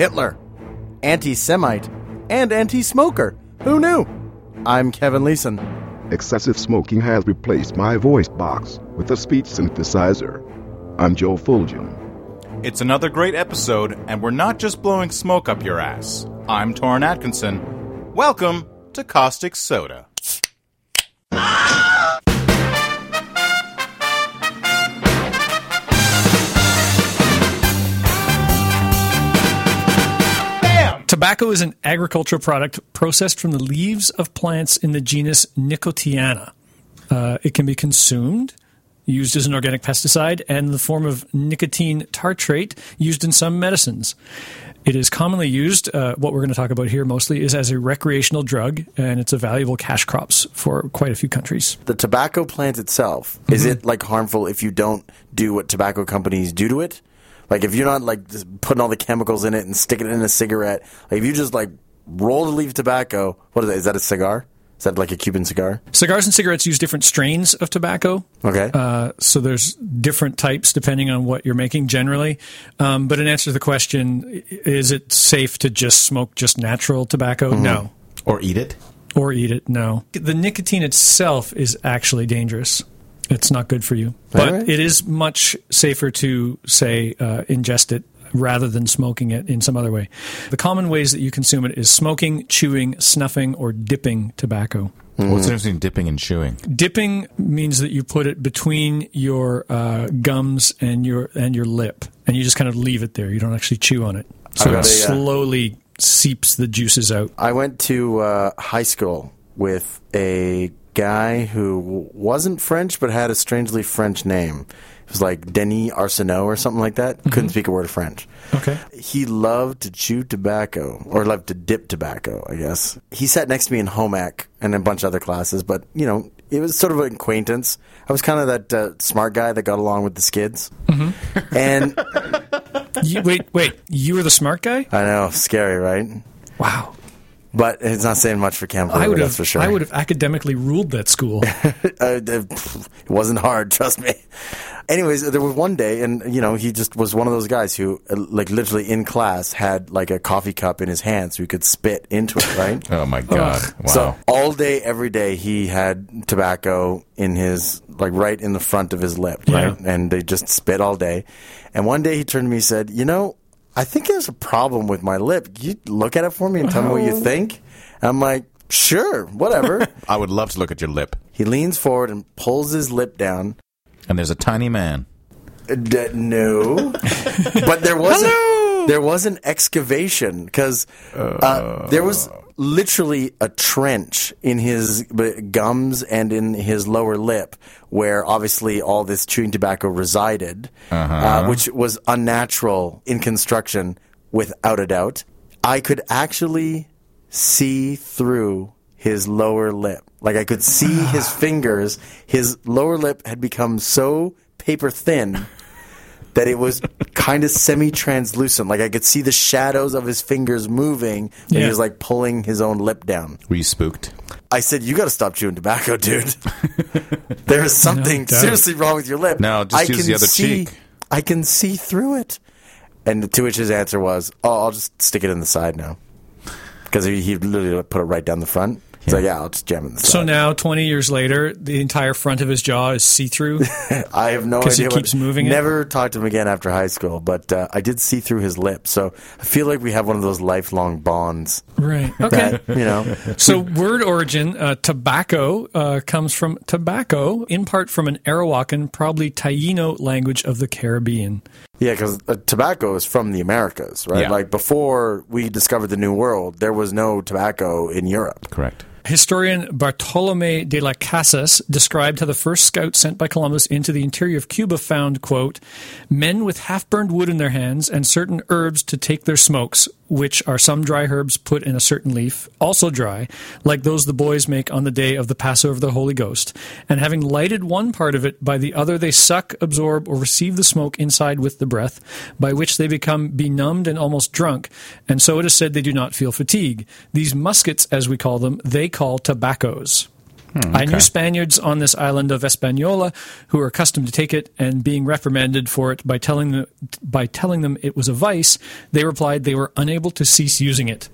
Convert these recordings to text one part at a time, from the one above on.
Hitler, anti Semite, and anti smoker. Who knew? I'm Kevin Leeson. Excessive smoking has replaced my voice box with a speech synthesizer. I'm Joe Fulgham. It's another great episode, and we're not just blowing smoke up your ass. I'm Torrin Atkinson. Welcome to Caustic Soda. Tobacco is an agricultural product processed from the leaves of plants in the genus Nicotiana. Uh, it can be consumed, used as an organic pesticide, and in the form of nicotine tartrate used in some medicines. It is commonly used, uh, what we're going to talk about here mostly, is as a recreational drug, and it's a valuable cash crops for quite a few countries. The tobacco plant itself, is it like harmful if you don't do what tobacco companies do to it? Like if you're not like just putting all the chemicals in it and sticking it in a cigarette, like if you just like roll the leaf of tobacco, what is that? Is that a cigar? Is that like a Cuban cigar? Cigars and cigarettes use different strains of tobacco. Okay. Uh, so there's different types depending on what you're making generally. Um, but in answer to the question, is it safe to just smoke just natural tobacco? No. Or eat it. Or eat it? No. The nicotine itself is actually dangerous. It's not good for you. But Alright. it is much safer to, say, uh, ingest it rather than smoking it in some other way. The common ways that you consume it is smoking, chewing, snuffing, or dipping tobacco. What's the difference between dipping and chewing? Dipping means that you put it between your uh, gums and your and your lip, and you just kind of leave it there. You don't actually chew on it, so it a, uh, slowly seeps the juices out. I went to uh, high school with a guy who wasn't French but had a strangely French name. It was like Denis Arsenault or something like that. Couldn't speak a word of French. Okay. He loved to chew tobacco, or loved to dip tobacco, I guess. He sat next to me in home ec and a bunch of other classes, but, you know, it was sort of an acquaintance. I was kind of that uh, smart guy that got along with the skids. And You, wait, wait. You were the smart guy. I know, scary, right? Wow. But it's not saying much for Camp I River, would that's have. for sure. I would have academically ruled that school. uh, the- pff, it wasn't hard, trust me. Anyways, there was one day, and you know, he just was one of those guys who, uh, like, literally in class had like a coffee cup in his hand, so he could spit into it, right? Oh my god! Wow. So all day, every day, he had tobacco in his like right in the front of his lip, right? And they just spit all day. And one day, he turned to me and said, "You know, I think there's a problem with my lip. You look at it for me and tell me what you think?" And I'm like, "Sure, whatever." I would love to look at your lip. he leans forward and pulls his lip down. And there's a tiny man. D- no, but there was a, there was an excavation because uh, there was literally a trench in his gums and in his lower lip where obviously all this chewing tobacco resided, uh, which was unnatural in construction without a doubt. I could actually see through his lower lip. Like I could see his fingers. His lower lip had become so paper thin that it was kind of semi-translucent. Like I could see the shadows of his fingers moving when he was like pulling his own lip down. Were you spooked? I said, "You got to stop chewing tobacco, dude. there is something doubt. seriously wrong with your lip." No, just I use can the other see, cheek. I can see through it. And to which his answer was, "Oh, I'll just stick it in the side now," because he, he literally put it right down the front. He's like, "Yeah, I'll just jam it in the so now, twenty years later, the entire front of his jaw is see through. I have no 'Cause he keeps what, moving it? Never talked to him again after high school, but uh, I did see through his lip. So I feel like we have one of those lifelong bonds. right. Okay. That, you know, So, word origin uh, tobacco uh, comes from tobacco, in part from an Arawakan, probably Taino language of the Caribbean. Yeah, because uh, tobacco is from the Americas, right? Yeah. Like before we discovered the New World, there was no tobacco in Europe. Correct. Historian Bartolome de las Casas described how the first scouts sent by Columbus into the interior of Cuba found, quote, men with half burned wood in their hands and certain herbs to take their smokes, which are some dry herbs put in a certain leaf, also dry, like those the boys make on the day of the Passover of the Holy Ghost. And having lighted one part of it, by the other they suck, absorb, or receive the smoke inside with the breath, by which they become benumbed and almost drunk, and so it is said they do not feel fatigue. These muskets, as we call them, they call tobaccos. Hmm, I knew Spaniards on this island of Hispaniola who were accustomed to take it, and being reprimanded for it by telling them, by telling them it was a vice, they replied they were unable to cease using it.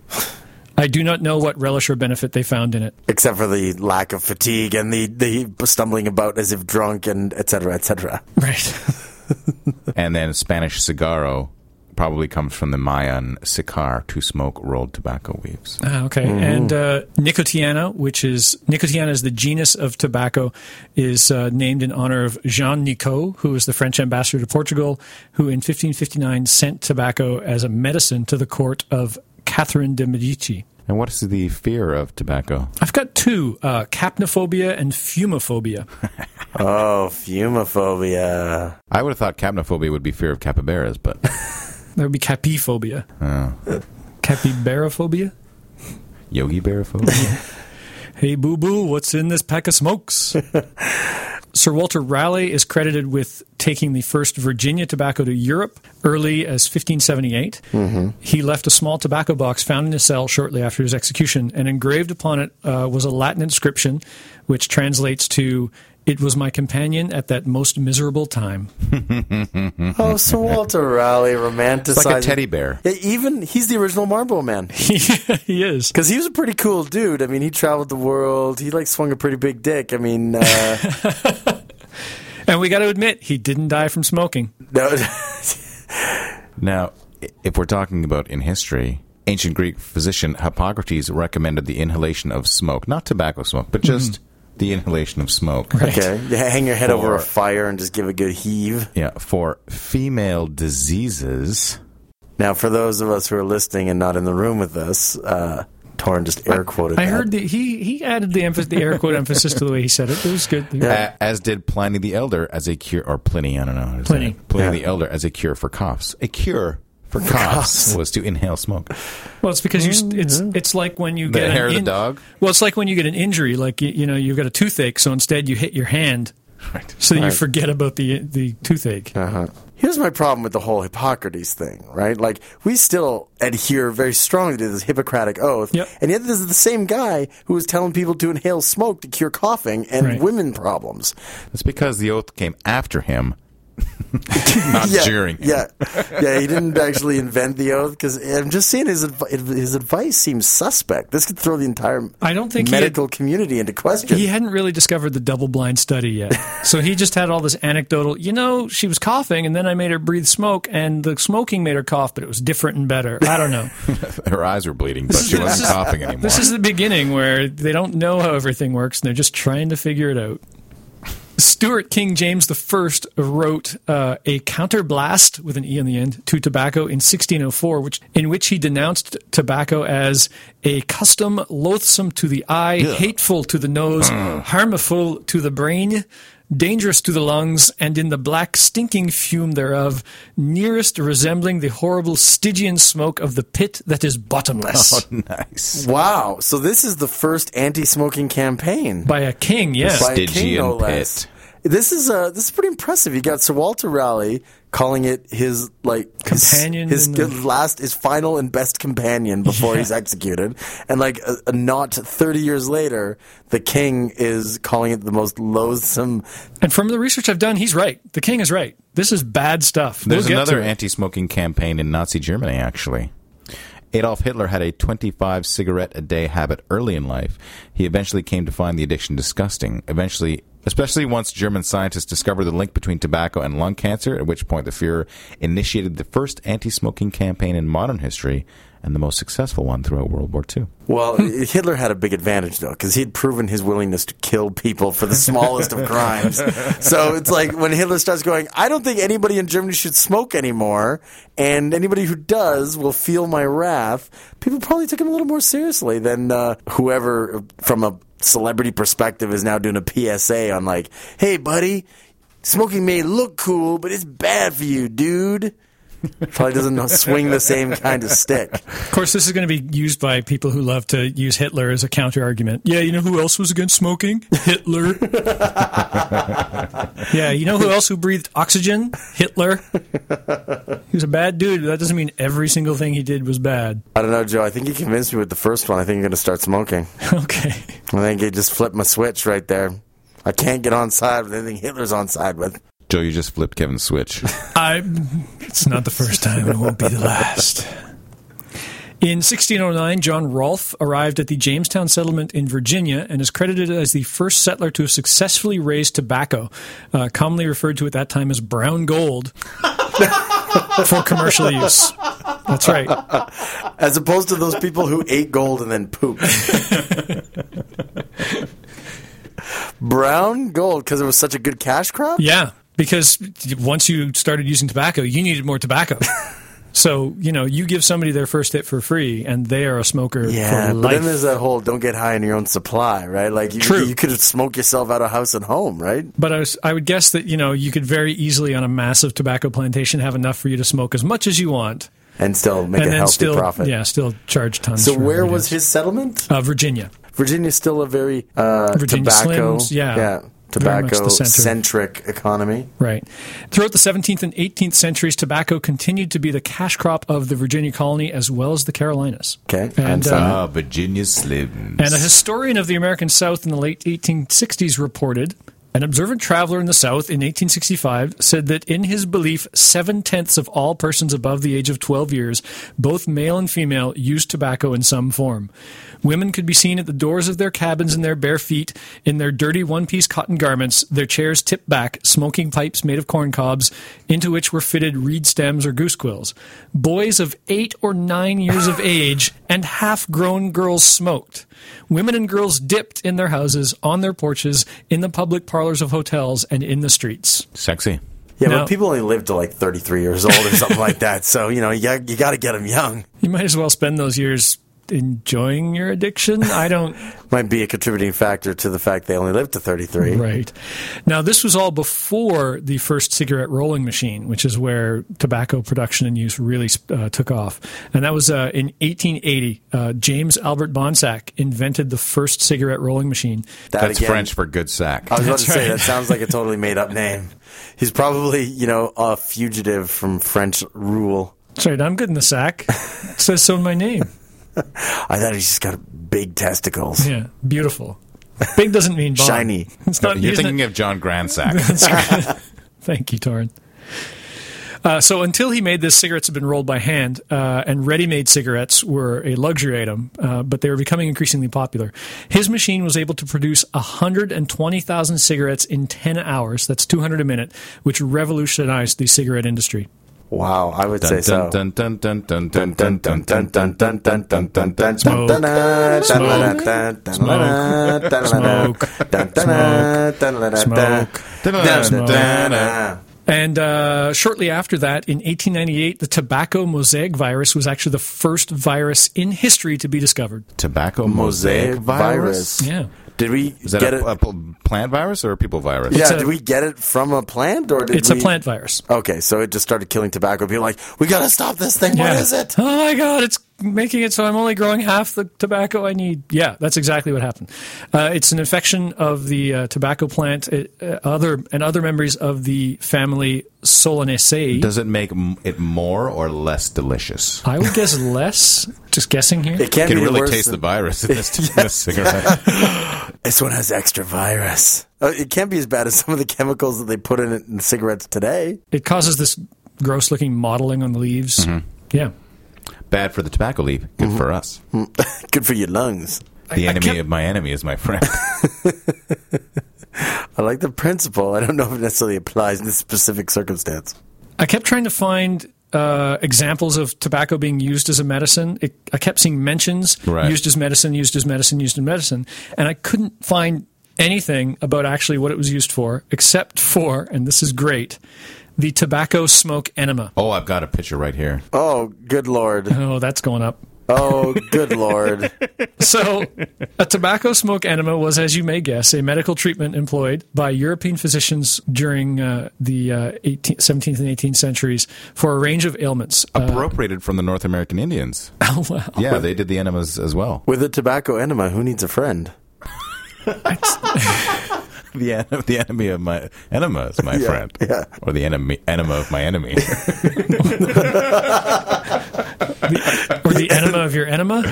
I do not know what relish or benefit they found in it. Except for the lack of fatigue and the, the stumbling about as if drunk and et cetera, et cetera. Right. And then Spanish cigarro probably comes from the Mayan sicar, to smoke rolled tobacco leaves. Ah, okay. And uh, Nicotiana, which is Nicotiana is the genus of tobacco, is uh, named in honor of Jean Nicot, who was the French ambassador to Portugal, who in 1559 sent tobacco as a medicine to the court of Catherine de Medici. And what is the fear of tobacco? I've got two: uh, capnophobia and fumophobia. Oh, fumophobia. I would have thought capnophobia would be fear of capybaras, but That would be capiphobia. Capybaraphobia. Yogi Bear phobia? Hey, boo boo, what's in this pack of smokes? Sir Walter Raleigh is credited with taking the first Virginia tobacco to Europe early as 1578. He left a small tobacco box found in his cell shortly after his execution, and engraved upon it uh, was a Latin inscription which translates to, It was my companion at that most miserable time. Oh, Sir Walter Raleigh romanticizing. It's like a teddy bear. Even he's the original Marlboro Man. he is. Because he was a pretty cool dude. I mean, he traveled the world. He like swung a pretty big dick. I mean, uh, And we got to admit, he didn't die from smoking. no, Now, if we're talking about in history, ancient Greek physician Hippocrates recommended the inhalation of smoke, not tobacco smoke, but just the inhalation of smoke. okay. You hang your head over a fire and just give a good heave. Yeah, for female diseases. Now, for those of us who are listening and not in the room with us, uh, Torrin just air quoted. I that. heard that he, he added the, emphasis, the air quote emphasis to the way he said it. It was good. A- as did Pliny the Elder as a cure, or Pliny, I don't know. how to say Pliny. Pliny Yeah. the Elder as a cure for coughs. A cure for coughs was to inhale smoke. Well, it's because you, it's it's like when you The get hair an of the dog? Well, it's like when you get an injury, like you, you know you've got a toothache, so instead you hit your hand, Right. so that you forget about the the toothache. Uh-huh. Here's my problem with the whole Hippocrates thing, right? Like, we still adhere very strongly to this Hippocratic oath. Yep. And yet, this is the same guy who was telling people to inhale smoke to cure coughing and Right. women problems. It's because the oath came after him, not yeah, during. him. Yeah, yeah. He didn't actually invent the oath because I'm just saying his adv- his advice seems suspect. This could throw the entire I don't think he had- medical community into question. He hadn't really discovered the double blind study yet, so he just had all this anecdotal. You know, she was coughing, and then I made her breathe smoke, and the smoking made her cough, but it was different and better. I don't know. Her eyes were bleeding, but she wasn't coughing anymore. This is the beginning where they don't know how everything works and they're just trying to figure it out. Stuart King James I wrote uh, a counterblast with an e on the end to tobacco in 1604, which in which he denounced tobacco as a custom loathsome to the eye, hateful to the nose, harmful to the brain, dangerous to the lungs, and in the black stinking fume thereof, nearest resembling the horrible Stygian smoke of the pit that is bottomless. Oh, nice. wow. So this is the first anti-smoking campaign. By a king, yeah. by a king, Stygian no less. Pit. This is uh, this is pretty impressive. You got Sir Walter Raleigh calling it his like Companion his, in the- his last, his final and best companion before he's executed, and like a, a not thirty years later, the king is calling it the most loathsome. And from the research I've done, he's right. The king is right. This is bad stuff. There's we'll another anti-smoking campaign in Nazi Germany, actually. Adolf Hitler had a 25 cigarette a day habit early in life. He eventually came to find the addiction disgusting. Eventually, especially once German scientists discovered the link between tobacco and lung cancer, at which point the Fuhrer initiated the first anti-smoking campaign in modern history and the most successful one throughout World War II. Well, Hitler had a big advantage though, because he'd proven his willingness to kill people for the smallest of crimes. So it's like when Hitler starts going, I don't think anybody in Germany should smoke anymore, and anybody who does will feel my wrath. People probably took him a little more seriously than uh, whoever, from a celebrity perspective, is now doing a PSA on like, "Hey, buddy, smoking may look cool, but it's bad for you, dude." Probably doesn't swing the same kind of stick. Of course, this is going to be used by people who love to use Hitler as a counter argument. Yeah, you know who else was against smoking? Hitler. yeah, you know who else who breathed oxygen? Hitler. He was a bad dude, but that doesn't mean every single thing he did was bad. I don't know, Joe. I think you convinced me with the first one. I think you're going to start smoking. Okay. I think you just flipped my switch right there. I can't get on side with anything Hitler's on side with. Joe, you just flipped Kevin's switch. I. It's not the first time, it won't be the last. In 1609, John Rolfe arrived at the Jamestown settlement in Virginia and is credited as the first settler to have successfully raised tobacco, uh, commonly referred to at that time as brown gold, for commercial use. That's right. As opposed to those people who ate gold and then pooped. Brown gold because it was such a good cash crop? Yeah, because once you started using tobacco, you needed more tobacco. So you know, you give somebody their first hit for free, and they are a smoker Yeah, but then there's that whole don't get high in your own supply, right? Like you, True. you could smoke yourself out of house and home, right? But I, was, I would guess that you know you could very easily on a massive tobacco plantation have enough for you to smoke as much as you want, And still make and a healthy still profit. yeah still charge tons. So where was his settlement? uh, Virginia? Virginia's still a very uh, Virginia tobacco, Slims, yeah. The tobacco center. centric economy. Right. Throughout the 17th and 18th centuries, tobacco continued to be the cash crop of the Virginia colony as well as the Carolinas. Okay, And, I'm uh, ah, Virginia Slims. And a historian of the American South in the late 1860s reported an observant traveler in the South in 1865 said that in his belief, seven tenths of all persons above the age of 12 years, both male and female, used tobacco in some form. Women could be seen at the doors of their cabins in their bare feet, in their dirty one piece cotton garments, their chairs tipped back, smoking pipes made of corn cobs, into which were fitted reed stems or goose quills. Boys of eight or nine years of age and half grown girls smoked. Women and girls dipped in their houses, on their porches, in the public parlors of hotels, and in the streets. Sexy. Yeah, No. but people only live to like 33 years old or something like that. So, you know, you, got- you got to get them young. You might as well spend those years enjoying your addiction. I don't. Might be a contributing factor to the fact they only lived to 33. Right. Now, this was all before the first cigarette rolling machine, which is where tobacco production and use really uh, took off. And that was uh, in 1880. Uh, James Albert Bonsack invented the first cigarette rolling machine. That That's again- French for good sack. I was about to That's say, right. that sounds like a totally made up name. He's probably, you know, a fugitive from French rule. That's right. I'm good in the sack. It says so in my name. I thought he's just got big testicles. Yeah. Beautiful. Big doesn't mean bomb. Shiny. It's not. You're isn't thinking it- of John Grandsack. Thank you, Torrin. Uh, so until he made this, cigarettes had been rolled by hand, uh, and ready-made cigarettes were a luxury item, uh, but they were becoming increasingly popular. His machine was able to produce 120,000 cigarettes in 10 hours. That's 200 a minute, which revolutionized the cigarette industry. Wow, I would say so. And uh, shortly after that, in 1898, the tobacco mosaic virus was actually the first virus in history to be discovered. Tobacco mosaic virus? Yeah. Did we Is that get a, it? a plant virus or a people virus? yeah, a- did we get it from a plant or did It's we? a plant virus. Okay, so it just started killing tobacco. People like, we got to stop this thing. What Yeah. is it? Oh my god, it's making it so I'm only growing half the tobacco I need. Yeah, that's exactly what happened. Uh, it's an infection of the uh, tobacco plant. It, uh, other and other members of the family Solanaceae. Does it make m- it more or less delicious? I would guess less. Just guessing here. It can't can be really worse taste the than- virus in this, in this cigarette. This one has extra virus. Uh, it can't be as bad as some of the chemicals that they put in it in cigarettes today. It causes this gross-looking mottling on the leaves. Mm-hmm. Yeah. Bad for the tobacco leaf. Good for us. Good for your lungs. The I enemy kept- of my enemy is my friend. I like the principle. I don't know if it necessarily applies in this specific circumstance. I kept trying to find uh, examples of tobacco being used as a medicine. It, I kept seeing mentions Right. used as medicine, used as medicine, used as medicine, and I couldn't find anything about actually what it was used for, except for, and this is great, the tobacco smoke enema. oh, I've got a picture right here. Oh, good lord. Oh, that's going up. Oh, good lord. So, a tobacco smoke enema was, as you may guess, a medical treatment employed by European physicians during uh, the uh, 18th, 17th and 18th centuries for a range of ailments. Uh, Appropriated from the North American Indians. oh, wow. Yeah, they did the enemas as well. With a tobacco enema, who needs a friend? The, en- the enemy of my enema is my Yeah, friend. yeah. Or the enemy enema of my enemy. Or the enema of your enema?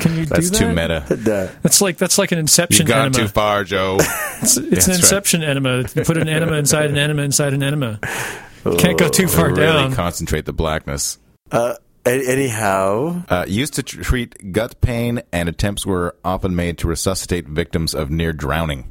Can you That's do that? too meta. Uh, That's like that's like an Inception You've gone enema. too far, Joe. It's, it's an That's right. Inception enema. You put an enema inside an enema inside an enema. Can't go too far really down. concentrate the blackness. a- anyhow, Uh, used to treat gut pain, and attempts were often made to resuscitate victims of near drowning.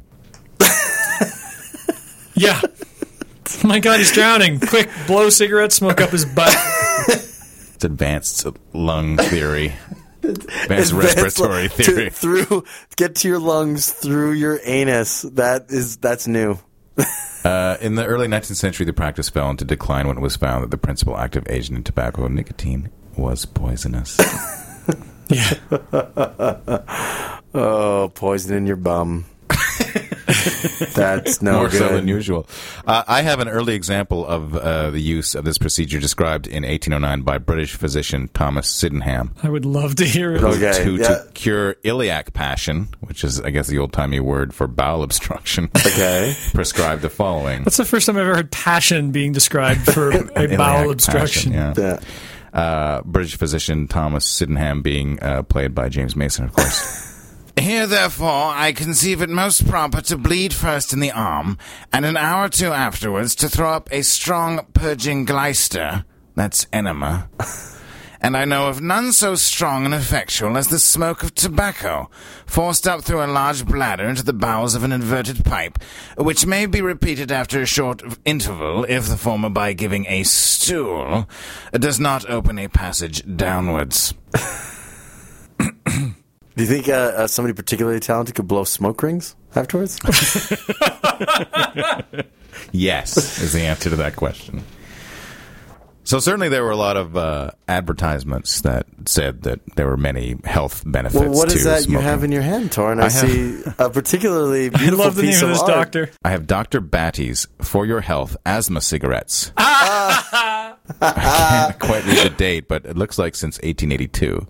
Yeah. My God, he's drowning. Quick, blow cigarette smoke up his butt. It's advanced lung theory, advanced advanced respiratory lo- to- theory. through get to your lungs through your anus. That is that's new. Uh, in the early 19th century, the practice fell into decline when it was found that the principal active agent in tobacco, nicotine, was poisonous. Yeah. Oh, poison in your bum. that's no More good. so than usual. Uh, I have an early example of uh, the use of this procedure described in 1809 by British physician Thomas Sydenham. I would love to hear it. Okay, to, yeah. to cure iliac passion, which is, I guess, the old timey word for bowel obstruction, Okay. prescribed the following. That's the first time I've ever heard passion being described for a bowel obstruction. passion, yeah. Yeah. uh, British physician Thomas Sydenham being uh, played by James Mason, of course. Here, therefore, I conceive it most proper to bleed first in the arm, and an hour or two afterwards to throw up a strong purging gleister, that's enema. And I know of none so strong and effectual as the smoke of tobacco, forced up through a large bladder into the bowels of an inverted pipe, which may be repeated after a short interval if the former, by giving a stool, does not open a passage downwards. Do you think uh, uh, somebody particularly talented could blow smoke rings afterwards? Yes, is the answer to that question. So certainly there were a lot of uh, advertisements that said that there were many health benefits. well, what is that you have in your hand, Torrin? I, I have- see a particularly beautiful I love the piece name of of this art. doctor. I have Dr. Batty's For Your Health asthma cigarettes. I can't quite read the date, but it looks like since 1882.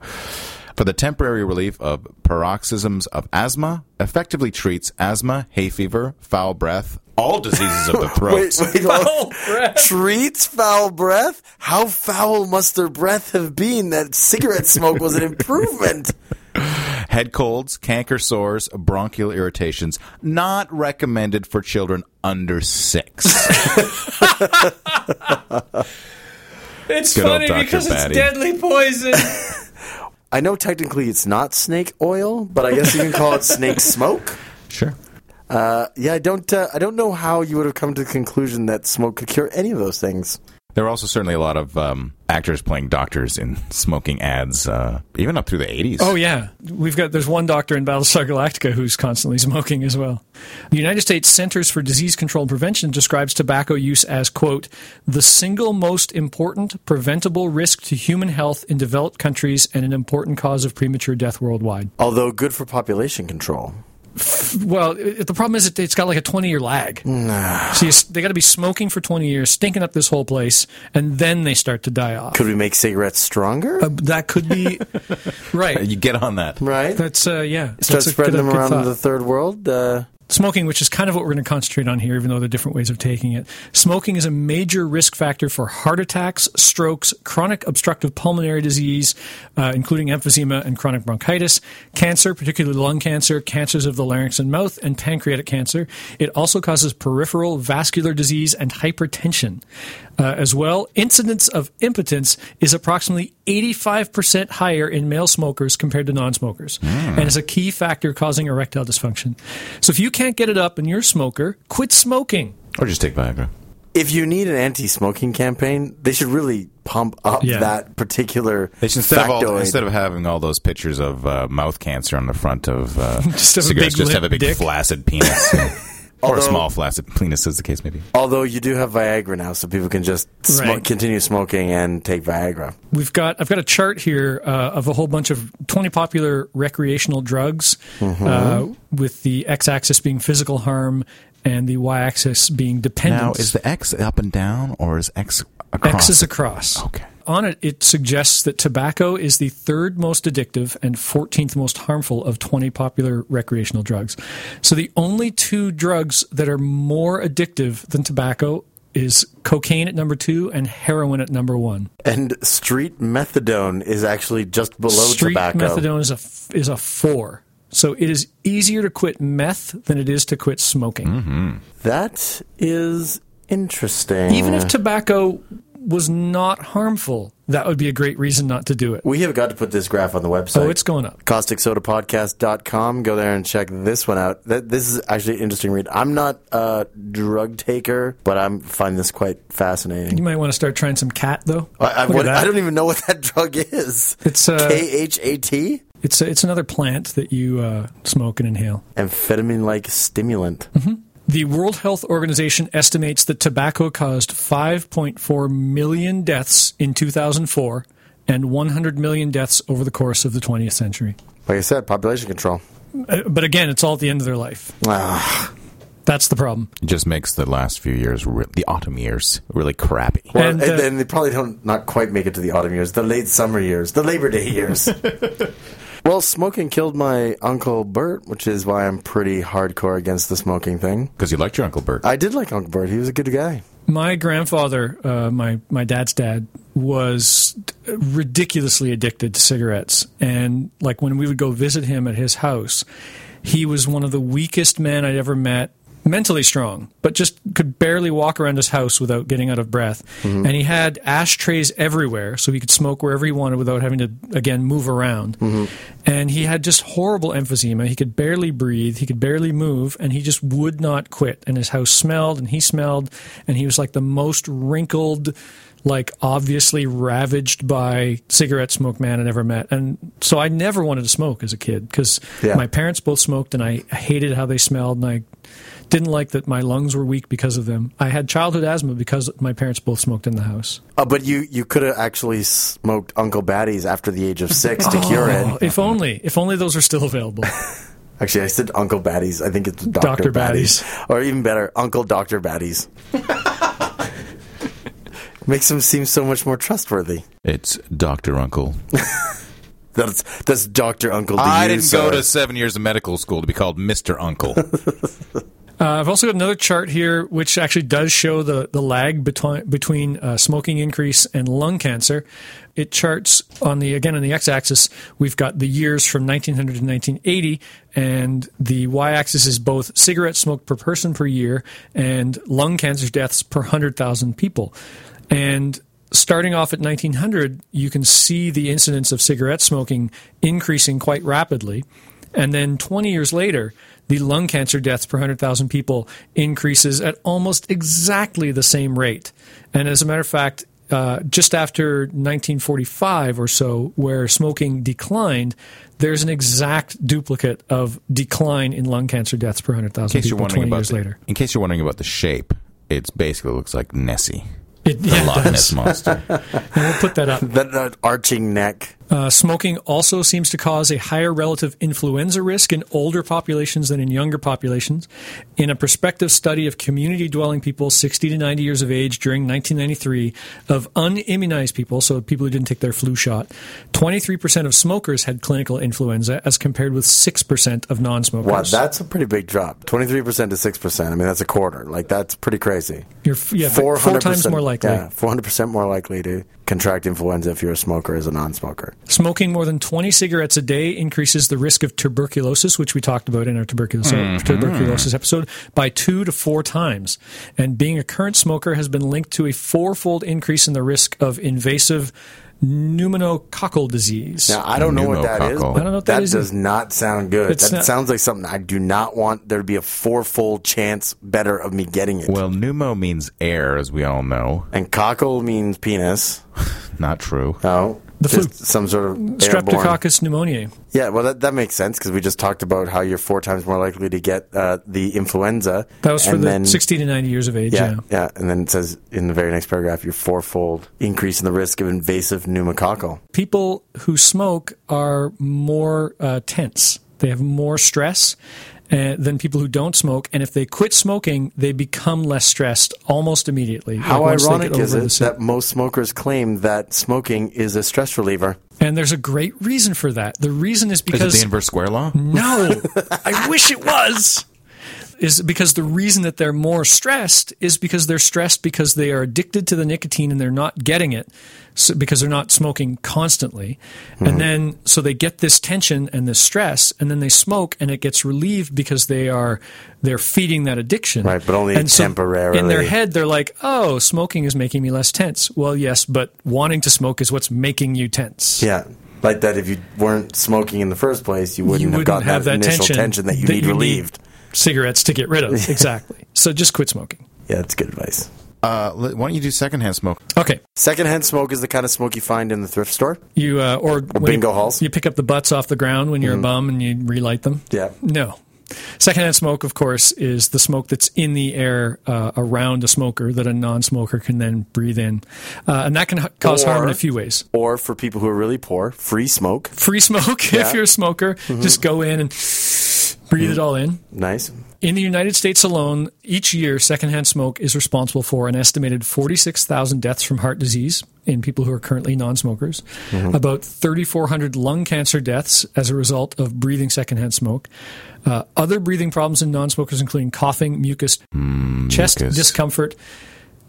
For the temporary relief of paroxysms of asthma, effectively treats asthma, hay fever, foul breath, all diseases of the throat. Wait, wait, hold- Foul breath. treats foul breath? How foul must their breath have been that cigarette smoke was an improvement? Head colds, canker sores, bronchial irritations, not recommended for children under six. It's Good old funny Dr. because Batty. it's deadly poison. I know technically it's not snake oil, but I guess you can call it snake smoke. sure. Uh, yeah, I don't. Uh, I don't know how you would have come to the conclusion that smoke could cure any of those things. There were also certainly a lot of um, actors playing doctors in smoking ads, uh, even up through the 80s. Oh yeah, we've got there's one doctor in Battlestar Galactica who's constantly smoking as well. The United States Centers for Disease Control and Prevention describes tobacco use as quote the single most important preventable risk to human health in developed countries and an important cause of premature death worldwide. Although good for population control. Well, it, the problem is it, it's got like a 20 year lag. So you, s- they got to be smoking for 20 years, stinking up this whole place, and then they start to die off. Could we make cigarettes stronger? Uh, that could be right. You get on that. right. That's uh, yeah. Start That's a spreading good- them around thought. the third world. Uh, Smoking, which is kind of what we're going to concentrate on here, even though there are different ways of taking it. Smoking is a major risk factor for heart attacks, strokes, chronic obstructive pulmonary disease, uh, including emphysema and chronic bronchitis, cancer, particularly lung cancer, cancers of the larynx and mouth, and pancreatic cancer. It also causes peripheral vascular disease and hypertension. Uh, as well, incidence of impotence is approximately 85% higher in male smokers compared to non-smokers, and is a key factor causing erectile dysfunction. So if you can't get it up and you're a smoker, quit smoking. Or just take Viagra. if you need an anti-smoking campaign, they should really pump up Yeah. that particular They should, instead, of all, instead of having all those pictures of uh, mouth cancer on the front of uh, Just have a cigarettes, big just have a big dick. flaccid penis. or a small flaccid penis, as the case may be. Although you do have Viagra now, so people can just smo- Right. continue smoking and take Viagra. We've got I've got a chart here uh, of a whole bunch of 20 popular recreational drugs, Mm-hmm. uh, with the x-axis being physical harm and the y-axis being dependence. Now, is the X up and down, or is X across? X is across. Okay. On it, it suggests that tobacco is the third most addictive and 14th most harmful of 20 popular recreational drugs. So the only two drugs that are more addictive than tobacco is cocaine at number two and heroin at number one. And street methadone is actually just below Street tobacco. Street methadone is a is a four. So it is easier to quit meth than it is to quit smoking. That is interesting. Even if tobacco was not harmful, that would be a great reason not to do it. we have got to put this graph on the website. Oh, it's going up. causticsodapodcast.com. Go there and check this one out. This is actually an interesting read. I'm not a drug taker, but I'm find this quite fascinating. You might want to start trying some khat though. I, I, Look at what, that. I don't even know what that drug is. It's uh, K H A T? it's it's another plant that you uh, smoke and inhale. Amphetamine like stimulant. The World Health Organization estimates that tobacco caused 5.4 million deaths in 2004 and 100 million deaths over the course of the 20th century. Like I said, population control. Uh, But again, it's all at the end of their life. Ah. That's the problem. It just makes the last few years, re- the autumn years, really crappy. Well, And, and, uh, then they probably don't not quite make it to the autumn years, the late summer years, the Labor Day years. well, smoking killed my uncle Bert, which is why I'm pretty hardcore against the smoking thing. Because you liked your Uncle Bert. I did like Uncle Bert; he was a good guy. My grandfather, uh, my my dad's dad, was ridiculously addicted to cigarettes, and like when we would go visit him at his house, he was one of the weakest men I'd ever met. Mentally strong, but just could barely walk around his house without getting out of breath. Mm-hmm. And he had ashtrays everywhere, so he could smoke wherever he wanted without having to again move around. Mm-hmm. And he had just horrible emphysema. He could barely breathe. He could barely move, and he just would not quit. And his house smelled, and he smelled, and he was like the most wrinkled, like obviously ravaged by cigarette smoke man I ever met. And so I never wanted to smoke as a kid because Yeah. my parents both smoked, and I hated how they smelled, and I didn't like that my lungs were weak because of them. I had childhood asthma because my parents both smoked in the house. Uh, but you you could have actually smoked Uncle Batty's after the age of six to cure Oh, it. if only, if only those are still available. Actually, I said Uncle Batty's. I think it's Doctor Dr. Batty's, or even better, Uncle Doctor Batty's. Makes him seem so much more trustworthy. It's Doctor Uncle. That's that's Doctor Uncle. To I you, didn't sir. go to seven years of medical school to be called Mister Uncle. Uh, I've also got another chart here which actually does show the, the lag between between uh, smoking increase and lung cancer. It charts on the again on the x-axis we've got the years from 1900 to 1980, and the y-axis is both cigarette smoke per person per year and lung cancer deaths per hundred thousand people, and starting off at 1900, you can see the incidence of cigarette smoking increasing quite rapidly. And then 20 years later, the lung cancer deaths per 100,000 people increases at almost exactly the same rate. And as a matter of fact, uh, just after 1945 or so, where smoking declined, there's an exact duplicate of decline in lung cancer deaths per 100,000 In case you're people wondering 20 about years the, later. in case you're wondering about the shape, it basically looks like Nessie, It, the yeah, it Loch. Ness monster. And we'll put that up. that, that arching neck. Uh, smoking also seems to cause a higher relative influenza risk in older populations than in younger populations. In a prospective study of community dwelling people 60 to 90 years of age during 1993 of unimmunized people, so people who didn't take their flu shot, 23% of smokers had clinical influenza as compared with 6% of non smokers. Wow, that's a pretty big drop. Twenty three percent to six percent. I mean, that's a quarter. Like that's pretty crazy. You're yeah, four times more likely. Yeah, four hundred percent more likely to contract influenza if you're a smoker as a non-smoker. Smoking more than 20 cigarettes a day increases the risk of tuberculosis, which we talked about in our tuberculosis, mm-hmm. tuberculosis episode, by two to four times. And being a current smoker has been linked to a fourfold increase in the risk of invasive pneumococcal disease. Now I don't know what that is. But I don't know what that is That does not sound good. It's that not- sounds like something I do not want there to be a fourfold chance better of me getting it. well, pneumo means air, as we all know. and cockle means penis. Not true. No. The flu. Some sort of airborne. Streptococcus pneumoniae. Yeah, well, that, that makes sense because we just talked about how you're four times more likely to get uh, the influenza. That was for the then, 60 to 90 years of age. Yeah, Yeah. yeah, and then it says in the very next paragraph, your fourfold increase in the risk of invasive pneumococcal. People who smoke are more uh, tense. They have more stress uh, than people who don't smoke. And if they quit smoking, they become less stressed almost immediately. How like ironic is it that most smokers claim that smoking is a stress reliever? And there's a great reason for that. The reason is Is it because the inverse square law? No, I wish it was. Is because the reason that they're more stressed is because they're stressed because they are addicted to the nicotine and they're not getting it so, because they're not smoking constantly. Mm-hmm. And then, so they get this tension and this stress and then they smoke and it gets relieved because they are, they're feeding that addiction. Right, but only and so. In their head, they're like, oh, smoking is making me less tense. Well, yes, but wanting to smoke is what's making you tense. Yeah. Like that, if you weren't smoking in the first place, you wouldn't, you have wouldn't gotten have that, that, initial tension, tension, that you need relieved. Cigarettes to get rid of. Exactly. So just quit smoking. yeah, that's good advice. Uh, why don't you do secondhand smoke? Okay. Secondhand smoke is the kind of smoke you find in the thrift store. You uh, or, when bingo you, halls. Mm-hmm. You pick up the butts off the ground when you're a bum and you relight them. Yeah. No. Secondhand smoke, of course, is the smoke that's in the air uh, around a smoker that a non-smoker can then breathe in, uh, and that can h- cause harm in a few ways. Or for people who are really poor, free smoke. Free smoke Yeah. Mm-hmm. if you're a smoker, just go in and breathe mm. it all in. Nice. In the United States alone, each year, secondhand smoke is responsible for an estimated 46,000 deaths from heart disease in people who are currently non smokers, mm-hmm. about 3,400 lung cancer deaths as a result of breathing secondhand smoke, uh, other breathing problems in non smokers, including coughing, mucus, mm, chest mucus. discomfort,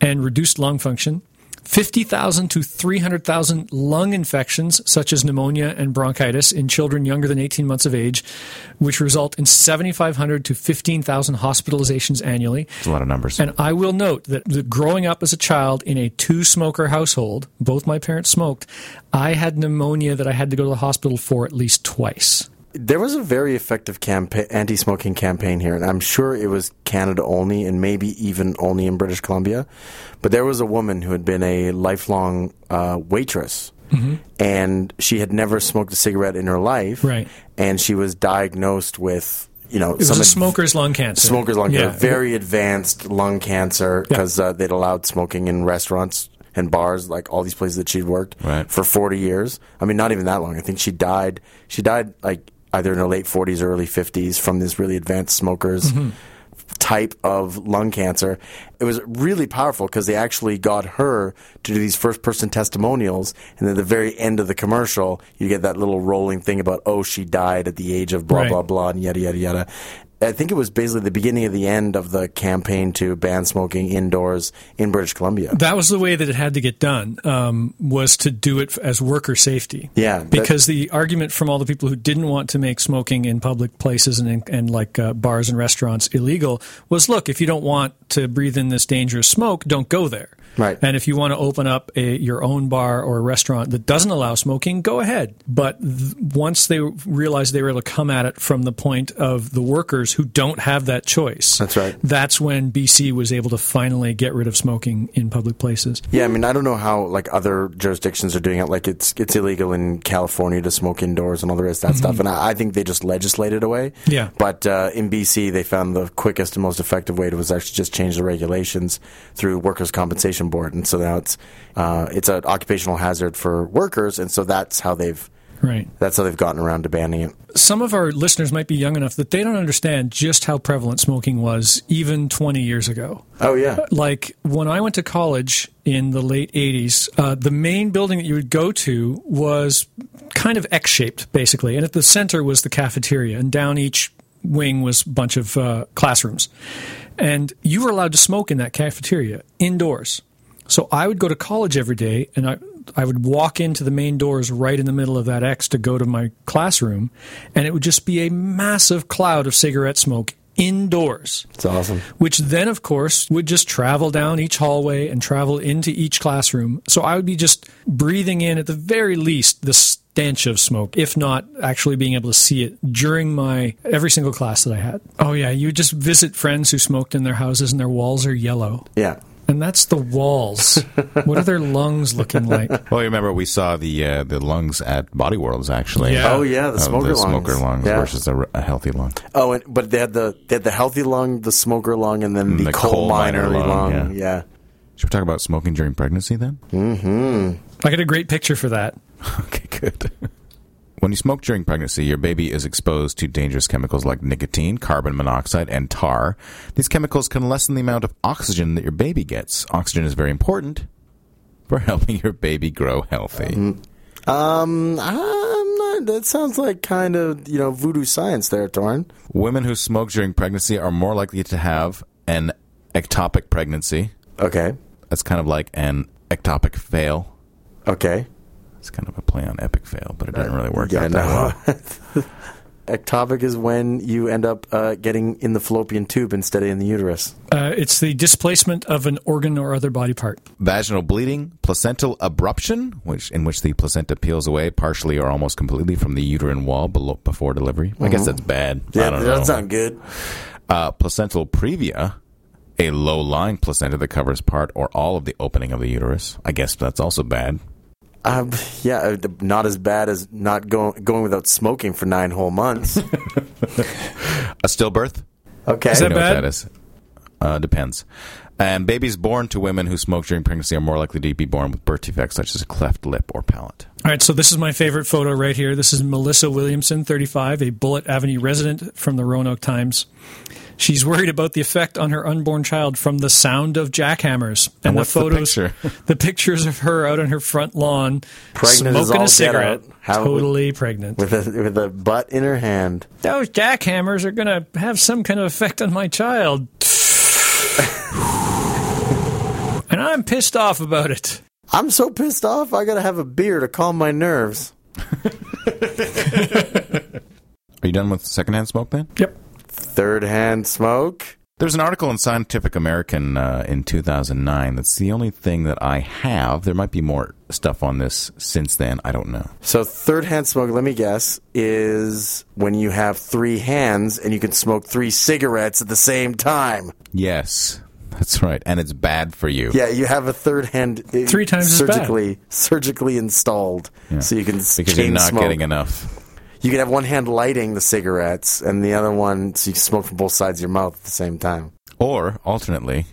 and reduced lung function. 50,000 to 300,000 lung infections, such as pneumonia and bronchitis, in children younger than 18 months of age, which result in 7,500 to 15,000 hospitalizations annually. It's a lot of numbers. And I will note that the, growing up as a child in a two smoker household, both my parents smoked, I had pneumonia that I had to go to the hospital for at least twice. There was a very effective campa- anti-smoking campaign here, and I'm sure it was Canada only, and maybe even only in British Columbia. But there was a woman who had been a lifelong uh, waitress, and she had never smoked a cigarette in her life. Right. And she was diagnosed with, you know, It was some a ad- smoker's lung cancer. smoker's lung Yeah. cancer, very advanced lung cancer because uh, they'd allowed smoking in restaurants and bars, like all these places that she'd worked Right. for 40 years. I mean, not even that long. I think she died. She died like either in her late 40s or early 50s from this really advanced smokers. Mm-hmm. Type of lung cancer. It was really powerful because they actually got her to do these first person testimonials. And at the very end of the commercial, you get that little rolling thing about, oh, she died at the age of blah, Right. blah, blah, and yada, yada, yada. I think it was basically the beginning of the end of the campaign to ban smoking indoors in British Columbia. That was the way that it had to get done. Um, was to do it as worker safety. Yeah, that- because the argument from all the people who didn't want to make smoking in public places and in, and like uh, bars and restaurants illegal was, look, if you don't want to breathe in this dangerous smoke, don't go there. Right. And if you want to open up a, your own bar or a restaurant that doesn't allow smoking, go ahead. But th- once they realized they were able to come at it from the point of the workers who don't have that choice, That's right. That's when BC was able to finally get rid of smoking in public places. Yeah, I mean, I don't know how like other jurisdictions are doing it. Like it's it's illegal in California to smoke indoors and all the rest of that stuff. And I, I think they just legislated away. Yeah. But uh, in BC, they found the quickest and most effective way to was actually just change the regulations through Workers' Compensation Board, and so now it's uh, it's an occupational hazard for workers, and so that's how they've Right. that's how they've gotten around to banning it. some of our listeners might be young enough that they don't understand just how prevalent smoking was even 20 years ago. Oh yeah. Like when I went to college in the late 80s, uh, the main building that you would go to was kind of X shaped, basically. And at the center was the cafeteria, and down each wing was a bunch of uh, classrooms. And you were allowed to smoke in that cafeteria indoors. So I would go to college every day and I, I would walk into the main doors right in the middle of that X to go to my classroom, and it would just be a massive cloud of cigarette smoke indoors It's awesome. which then, of course, would just travel down each hallway and travel into each classroom. So I would be just breathing in, at the very least, the stench of smoke, if not actually being able to see it during my every single class that I had. Oh, yeah, you would just visit friends who smoked in their houses and their walls are yellow. Yeah. And that's the walls. what are their lungs looking like? Well, you remember we saw the uh, the lungs at Body Worlds actually. Yeah. Oh yeah, the Of smoker the lungs. smoker lungs Yeah. versus a, a healthy lung. Oh, and, but they had the they had the healthy lung, the smoker lung, and then And the, the coal, coal miner, miner lung. lung, yeah. yeah. Should we talk about smoking during pregnancy then? Mhm. I got a great picture for that. Okay, good. When you smoke during pregnancy, your baby is exposed to dangerous chemicals like nicotine, carbon monoxide, and tar. These chemicals can lessen the amount of oxygen that your baby gets. Oxygen is very important for helping your baby grow healthy. Um, I'm not. That sounds like kind of you know voodoo science there, Torrin. Women who smoke during pregnancy are more likely to have an ectopic pregnancy. Okay, That's kind of like an ectopic fail. okay. It's kind of a play on epic fail, but it didn't really work Yeah, out that no. well. Ectopic is when you end up uh, getting in the fallopian tube instead of in the uterus. Uh, it's the displacement of an organ or other body part. vaginal bleeding, placental abruption, which in which the placenta peels away partially or almost completely from the uterine wall below, before delivery. I guess that's bad. Mm-hmm. Yeah, I don't that know. doesn't good. uh, placental previa, a low-lying placenta that covers part or all of the opening of the uterus. I guess that's also bad. Um, yeah, uh, not as bad as not going going without smoking for nine whole months. A stillbirth. Okay, Is You that know what bad? that is. Uh, depends. And babies born to women who smoke during pregnancy are more likely to be born with birth defects such as a cleft lip or palate. All right, so this is my favorite photo right here. This is Melissa Williamson, 35, a Bullet Avenue resident from the Roanoke Times. She's worried about the effect on her unborn child from the sound of jackhammers. And what's the photos, picture? the pictures of her out on her front lawn, Pregnant smoking a cigarette, out. How- totally pregnant. with a with a butt in her hand. Those jackhammers are going to have some kind of effect on my child. and I'm pissed off about it. I'm so pissed off. I gotta have a beer to calm my nerves. Are you done with secondhand smoke then? Yep. Third hand smoke. There's an article in Scientific American uh, in 2009 that's the only thing that I have. There might be more stuff on this since then. I don't know. So third hand smoke, let me guess, is when you have three hands and you can smoke three cigarettes at the same time. Yes, that's right. And it's bad for you. Yeah, you have a third hand uh, Three times surgically surgically installed, so you can because chain you're not smoke. getting enough. You can have one hand lighting the cigarettes and the other one so you can smoke from both sides of your mouth at the same time. Or, alternately,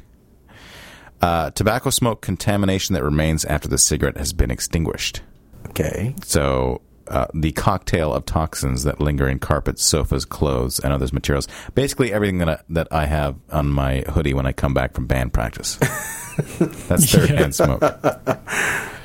uh, tobacco smoke contamination that remains after the cigarette has been extinguished. Okay. So, uh, the cocktail of toxins that linger in carpets, sofas, clothes, and other materials. Basically, everything that I, that I have on my hoodie when I come back from band practice. That's third hand smoke.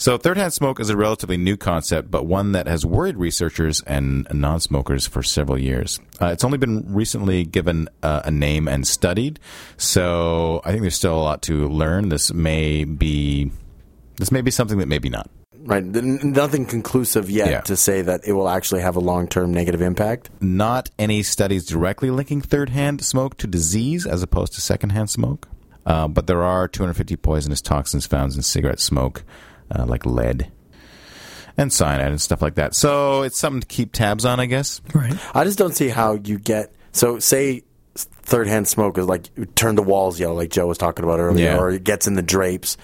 So, third hand smoke is a relatively new concept, but one that has worried researchers and non smokers for several years. Uh, it's only been recently given uh, a name and studied, so I think there's still a lot to learn. This may be. This may be something that maybe not. Right. Nothing conclusive yet Yeah. to say that it will actually have a long term negative impact. not any studies directly linking third hand smoke to disease as opposed to second hand smoke. Uh, but there are 250 poisonous toxins found in cigarette smoke, uh, like lead and cyanide and stuff like that. So it's something to keep tabs on, I guess. Right. I just don't see how you get. So, say third hand smoke is like turn the walls yellow, like Joe was talking about earlier, Yeah. or it gets in the drapes.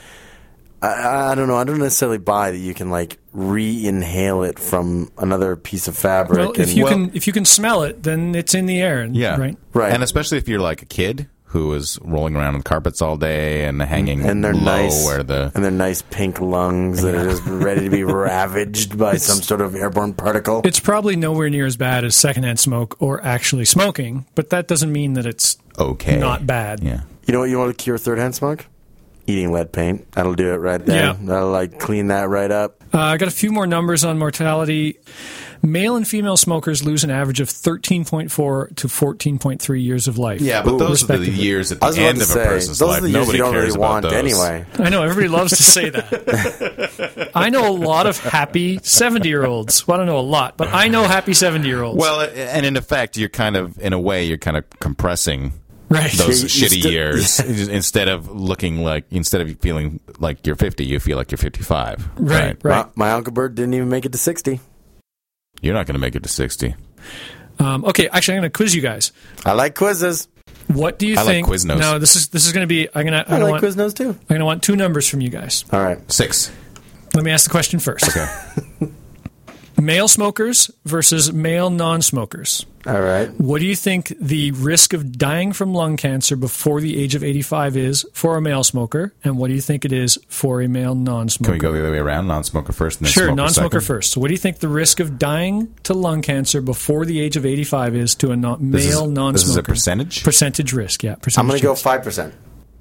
I, I don't know. I don't necessarily buy that you can like re-inhale it from another piece of fabric. Well, if you Well- can if you can smell it, then it's in the air. Yeah, Right. Right. And especially if you're like a kid who is rolling around on carpets all day and hanging and they're low nice, where the and they're nice pink lungs that are just ready to be ravaged by some sort of airborne particle. It's probably nowhere near as bad as secondhand smoke or actually smoking, but that doesn't mean that it's okay, not bad. Yeah. You know what you want to cure third hand smoke? Eating lead paint. That'll do it right there. Yeah. That'll like clean that right up. Uh, I got a few more numbers on mortality. Male and female smokers lose an average of 13.4 to 14.3 years of life. Yeah, but those are the years at the end to of a person's those life. are the years Nobody you don't cares really about want those. anyway. I know everybody loves to say that. I know a lot of happy 70 year olds. Well, I don't know a lot, but I know happy 70 year olds. Well, and in effect, you're kind of, in a way, you're kind of compressing right. those you shitty sti- years instead of looking like instead of feeling like you're 50 you feel like you're 55 Right, right. My, my Uncle Bert didn't even make it to 60. you're not going to make it to 60 Um, okay, actually, I'm going to quiz you guys. I like quizzes. What do you I like think? Quiznos. No, this is this is going to be. I'm gonna. I I like want, Quiznos too. I'm gonna want two numbers from you guys. All right. Six. Let me ask the question first. Okay. male smokers versus male non smokers. All right. What do you think the risk of dying from lung cancer before the age of 85 is for a male smoker? And what do you think it is for a male non smoker? Can we go the other way around? Non smoker first and then Sure, non smoker first. So, what do you think the risk of dying to lung cancer before the age of 85 is to a non- male non smoker? This is a percentage? Percentage risk, yeah. Percentage I'm going to go 5%.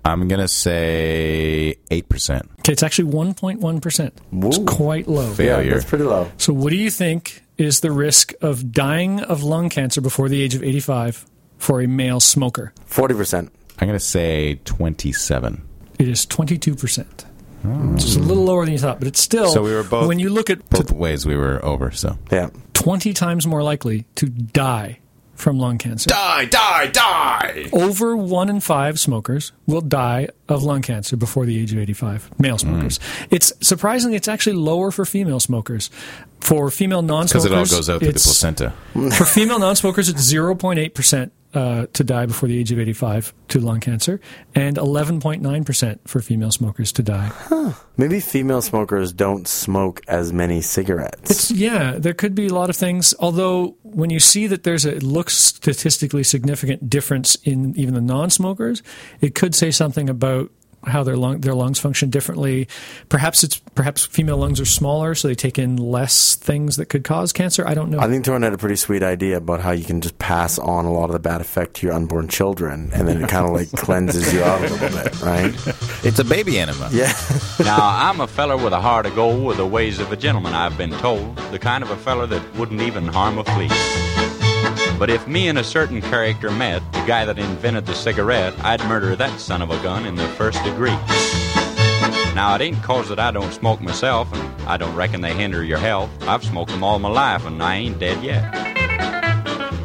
I'm going to say 8%. Okay, it's actually 1.1%. It's quite low. Failure. Yeah, that's pretty low. So, what do you think is the risk of dying of lung cancer before the age of 85 for a male smoker? 40%. I'm going to say 27. It is 22%. Oh. Just a little lower than you thought, but it's still. So we were both. When you look at both ways, we were over. So yeah, twenty times more likely to die from lung cancer. die, die, die. Over one in five smokers will die of lung cancer before the age of 85. Male hmm. smokers. It's surprisingly, it's actually lower for female smokers. For female non-smokers, because it all goes out through the placenta. For female non-smokers, it's 0.8 percent uh, to die before the age of 85 to lung cancer, and 11.9 percent for female smokers to die. Maybe female smokers don't smoke as many cigarettes. It's yeah, there could be a lot of things. Although when you see that there's a it looks statistically significant difference in even the non-smokers, it could say something about how their lung their lungs function differently. Perhaps it's perhaps female lungs are smaller, so they take in less things that could cause cancer. I don't know. I think Torrin had a pretty sweet idea about how you can just pass on a lot of the bad effect to your unborn children, and then it kind of like cleanses you out a little bit, right? It's a baby enema. Yeah. Now, I'm a feller with a heart of gold with the ways of a gentleman, I've been told. The kind of a feller that wouldn't even harm a flea. But if me and a certain character met, the guy that invented the cigarette, I'd murder that son of a gun in the first degree. Now, it ain't cause that I don't smoke myself, and I don't reckon they hinder your health. I've smoked them all my life, and I ain't dead yet.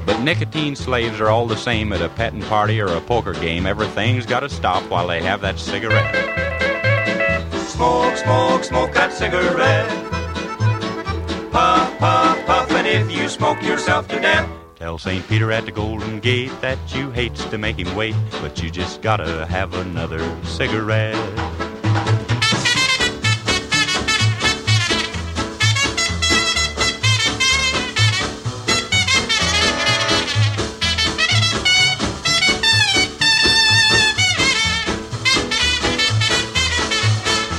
But nicotine slaves are all the same at a petting party or a poker game. Everything's gotta stop while they have that cigarette. Smoke, smoke, smoke that cigarette. Puff, puff, puff, and if you smoke yourself to death, tell St. Peter at the Golden Gate that you hates to make him wait, but you just gotta have another cigarette.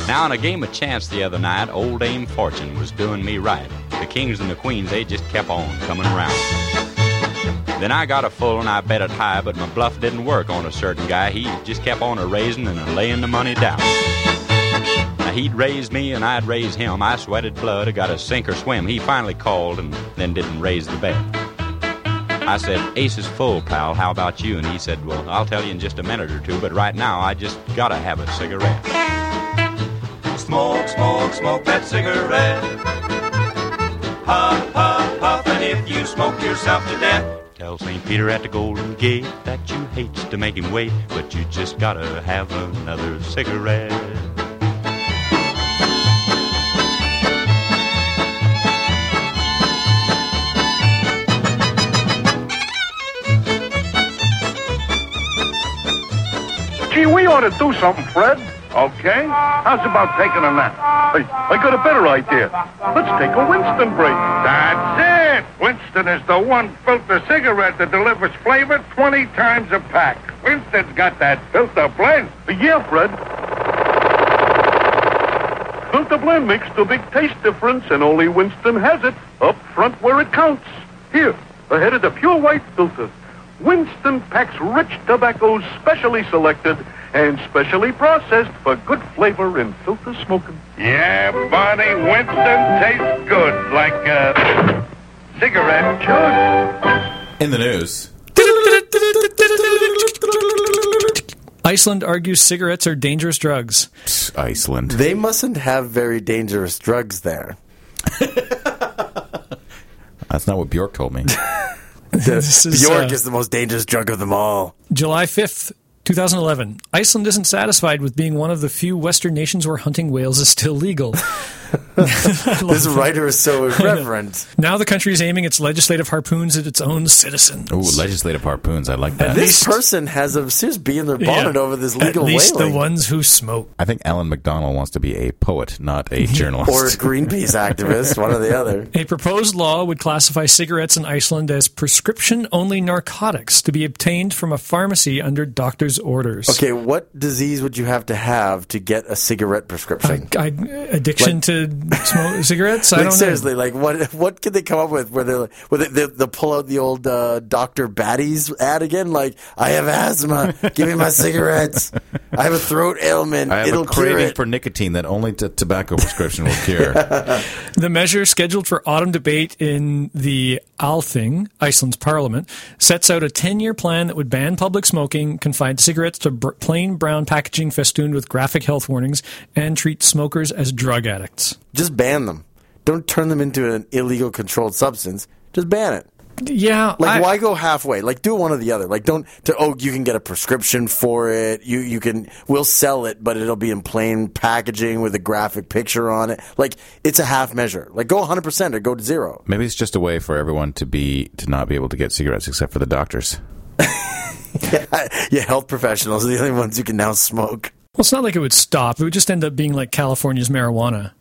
Now, in a game of chance the other night, old Dame Fortune was doing me right. The kings and the queens, they just kept on coming around. Then I got a full and I bet it high, but my bluff didn't work on a certain guy. He just kept on a raising and a laying the money down. Now he'd raise me and I'd raise him. I sweated blood, I got a sink or swim. He finally called and then didn't raise the bet. I said, Ace is full, pal. How about you? And he said, Well, I'll tell you in just a minute or two, but right now I just gotta have a cigarette. Smoke, smoke, smoke that cigarette. Puff, puff, puff, and if you smoke yourself to death, tell St. Peter at the Golden Gate that you hate to make him wait, but you just gotta have another cigarette. Gee, we ought to do something, Fred. Okay? How's about taking a nap? Hey, I got a better idea. Let's take a Winston break. That's it! Winston is the one filter cigarette that delivers flavor 20 times a pack. Winston's got that filter blend. Yeah, Fred. Filter blend makes the big taste difference, and only Winston has it up front where it counts. Here, ahead of the pure white filter. Winston packs rich tobaccos specially selected and specially processed for good flavor in filter smoking. Yeah, Barney, Winston tastes good like a cigarette should. In the news, Iceland argues cigarettes are dangerous drugs. Psst, Iceland. They mustn't have very dangerous drugs there. That's not what Bjork told me. This is, Bjork uh, is the most dangerous drug of them all. July 5th, 2011. Iceland isn't satisfied with being one of the few Western nations where hunting whales is still legal. This writer is so irreverent. Now the country is aiming its legislative harpoons at its own citizens. Ooh, legislative harpoons. I like that. This person has a serious bee in their bonnet Yeah. over this legal At legal least whaling. the ones who smoke. I think Alan McDonald wants to be a poet, not a journalist. or a Greenpeace activist, one or the other. A proposed law would classify cigarettes in Iceland as prescription only narcotics to be obtained from a pharmacy under doctor's orders. Okay, what disease would you have to have to get a cigarette prescription? I, addiction to smoke cigarettes? I like don't seriously, like what what could they come up with where they're like, where they, they, they'll pull out the old uh, Doctor Batty's ad again? Like, I have asthma, give me my cigarettes. I have a throat ailment, I have it'll a craving it. for nicotine that only t- tobacco prescription will cure. The measure scheduled for autumn debate in the Althing, Iceland's parliament, sets out a 10 year plan that would ban public smoking, confine cigarettes to br- plain brown packaging festooned with graphic health warnings, and treat smokers as drug addicts. Just ban them. Don't turn them into an illegal controlled substance. Just ban it. Yeah, Like, I- why go halfway? Like, do one or the other. Like, don't to oh, you can get a prescription for it. You you can we'll sell it, but it'll be in plain packaging with a graphic picture on it. Like, it's a half measure. Like, go 100 percent or go to zero. Maybe it's just a way for everyone to be to not be able to get cigarettes except for the doctors. yeah, health professionals are the only ones who can now smoke. Well, it's not like it would stop. It would just end up being like California's marijuana.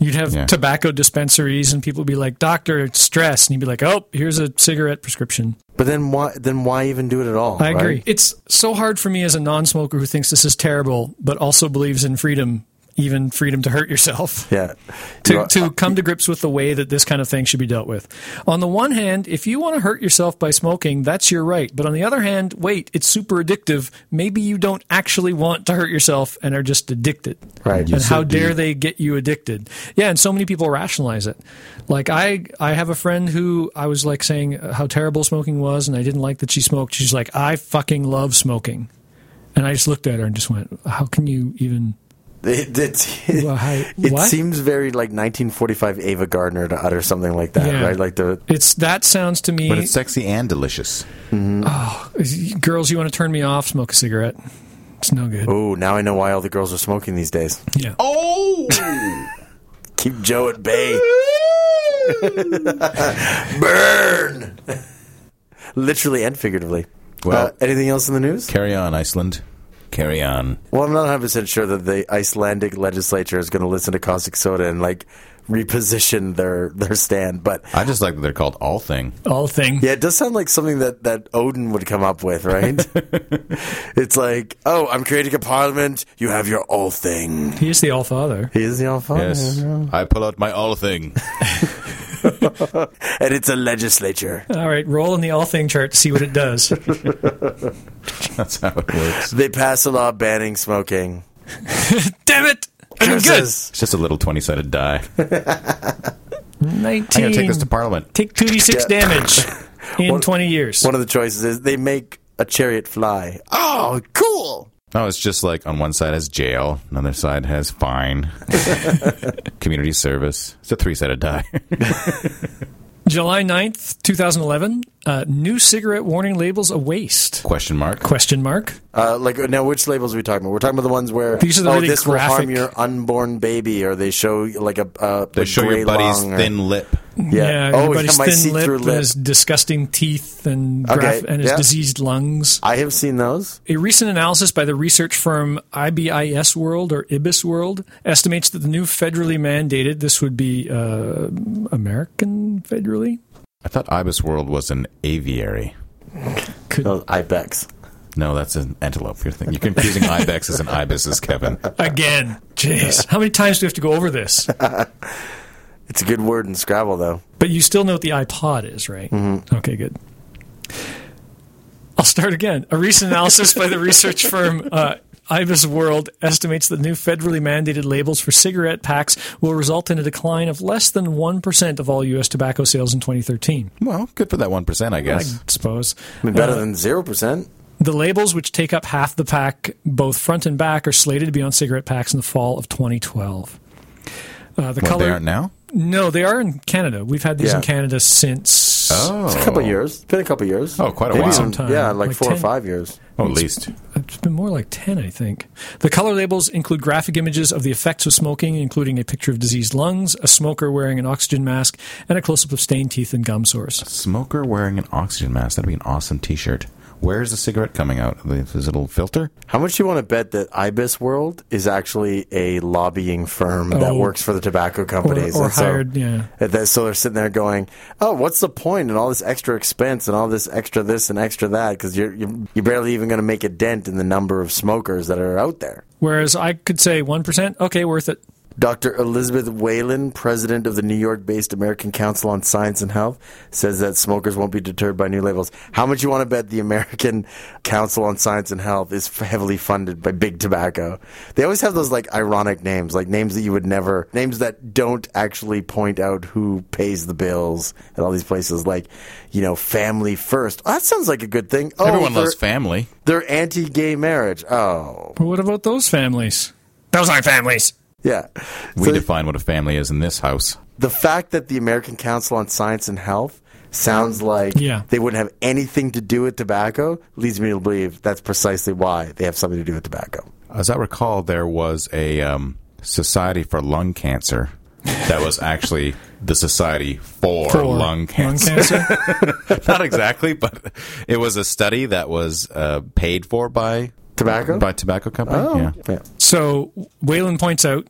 You'd have Yeah. tobacco dispensaries, and people would be like, "Doctor, it's stress," and you'd be like, "Oh, here's a cigarette prescription." But then why then why even do it at all? I agree. It's so hard for me as a non-smoker who thinks this is terrible, but also believes in freedom, even freedom to hurt yourself. Yeah. To, to come to grips with the way that this kind of thing should be dealt with. On the one hand, if you want to hurt yourself by smoking, that's your right. But on the other hand, wait, it's super addictive. Maybe you don't actually want to hurt yourself and are just addicted. Right. And how dare they get you addicted? Yeah, and so many people rationalize it. Like I, I have a friend who I was like saying how terrible smoking was, and I didn't like that she smoked. She's like, I fucking love smoking, and I just looked at her and just went, How can you even? It, it's, Well, how- it seems very like 1945 Ava Gardner to utter something like that, Yeah. right? Like the It's that sounds to me. But it's sexy and delicious. Oh, girls, you want to turn me off? Smoke a cigarette. It's no good. oh, now I know why all the girls are smoking these days. Yeah. Oh, Keep Joe at bay. Burn. Literally and figuratively. Well- uh, anything else in the news? carry on, Iceland. Carry on. Well, I'm not 100 percent sure that the Icelandic legislature is going to listen to caustic soda and like reposition their their stand. But I just like that they're called All Thing. All thing. yeah, it does sound like something that that Odin would come up with, right? it's like, oh, I'm creating a parliament. You have your all thing. He is the All Father. He is the all father, Yes, I pull out my All Thing. and it's a legislature. All right, roll in the All Thing chart to see what it does. That's how it works. They pass a law banning smoking. Damn it! I'm good. It's just a little twenty-sided die. Nineteen. I'm gonna take this to Parliament. Take two d six Yeah. damage in twenty years. One of the choices is they make a chariot fly. Oh, cool! No, it's just like on one side has jail, another side has fine, community service. It's a three-sided die. July 9th, 2011. Uh, new cigarette warning labels a waste. Question mark. Question mark. Uh, like now, which labels are we talking about? We're talking about the ones where These are the oh, really this will harm your unborn baby, or they show like a uh, They a show gray your buddy's lung or- thin lip. Yeah. Yeah, Oh, everybody's yeah, my thin see-through lip, and his disgusting teeth and Okay, graph- and his yeah. diseased lungs. I have seen those. A recent analysis by the research firm IBIS World or IBIS World estimates that the new federally mandated, this would be uh, American federally? I thought Ibis World was an aviary. Could, Those ibex. No, that's an antelope. You're, thinking. You're confusing ibexes and ibises, Kevin. Again. Jeez. How many times do we have to go over this? It's a good word in Scrabble, though. But you still know what the iPod is, right? Okay, good. I'll start again. A recent analysis by the research firm uh, Ibis World estimates that new federally mandated labels for cigarette packs will result in a decline of less than 1% of all U.S. tobacco sales in 2013. Well, good for that one percent, I guess. I suppose. I mean, better than zero percent. The labels, which take up half the pack, both front and back, are slated to be on cigarette packs in the fall of 2012. Uh, the What, color, they aren't now. No, they are in Canada. We've had these Yeah. in Canada since Oh, It's a oh. couple of years. It's been a couple of years. Oh, quite a Maybe while. even- Sometime. Yeah, like, Like four 10. or five years. Oh, at least. It's been more like 10, I think. The color labels include graphic images of the effects of smoking, including a picture of diseased lungs, a smoker wearing an oxygen mask, and a close up of stained teeth and gum sores. Smoker wearing an oxygen mask. That'd be an awesome T-shirt. Where's the cigarette coming out? This little filter? How much do you want to bet that Ibis World is actually a lobbying firm that Oh. works for the tobacco companies? or And so- hired, yeah. and then- so they're sitting there going, "Oh, what's the point? And all this extra expense and all this extra this and extra that because you're, you're you're barely even going to make a dent in the number of smokers that are out there." Whereas I could say 1%, okay, worth it. Dr. Elizabeth Whelan, president of the New York based American Council on Science and Health, says that smokers won't be deterred by new labels. How much you want to bet the American Council on Science and Health is heavily funded by big tobacco? They always have those like ironic names, like names that you would never, names that don't actually point out who pays the bills at all these places, like, you know, Family First. Oh, that sounds like a good thing. Oh, Everyone they're, loves family. they're anti gay marriage. Oh, But what about those families? Those aren't families. yeah. We So- define what a family is in this house. the fact that the American Council on Science and Health sounds like Yeah. they wouldn't have anything to do with tobacco leads me to believe that's precisely why they have something to do with tobacco. As I recall, there was a um, Society for Lung Cancer that was actually the Society for, For Lung Cancer. cancer. Not exactly, but it was a study that was uh, paid for by Tobacco? by tobacco company. Oh, Yeah. yeah. So Whelan points out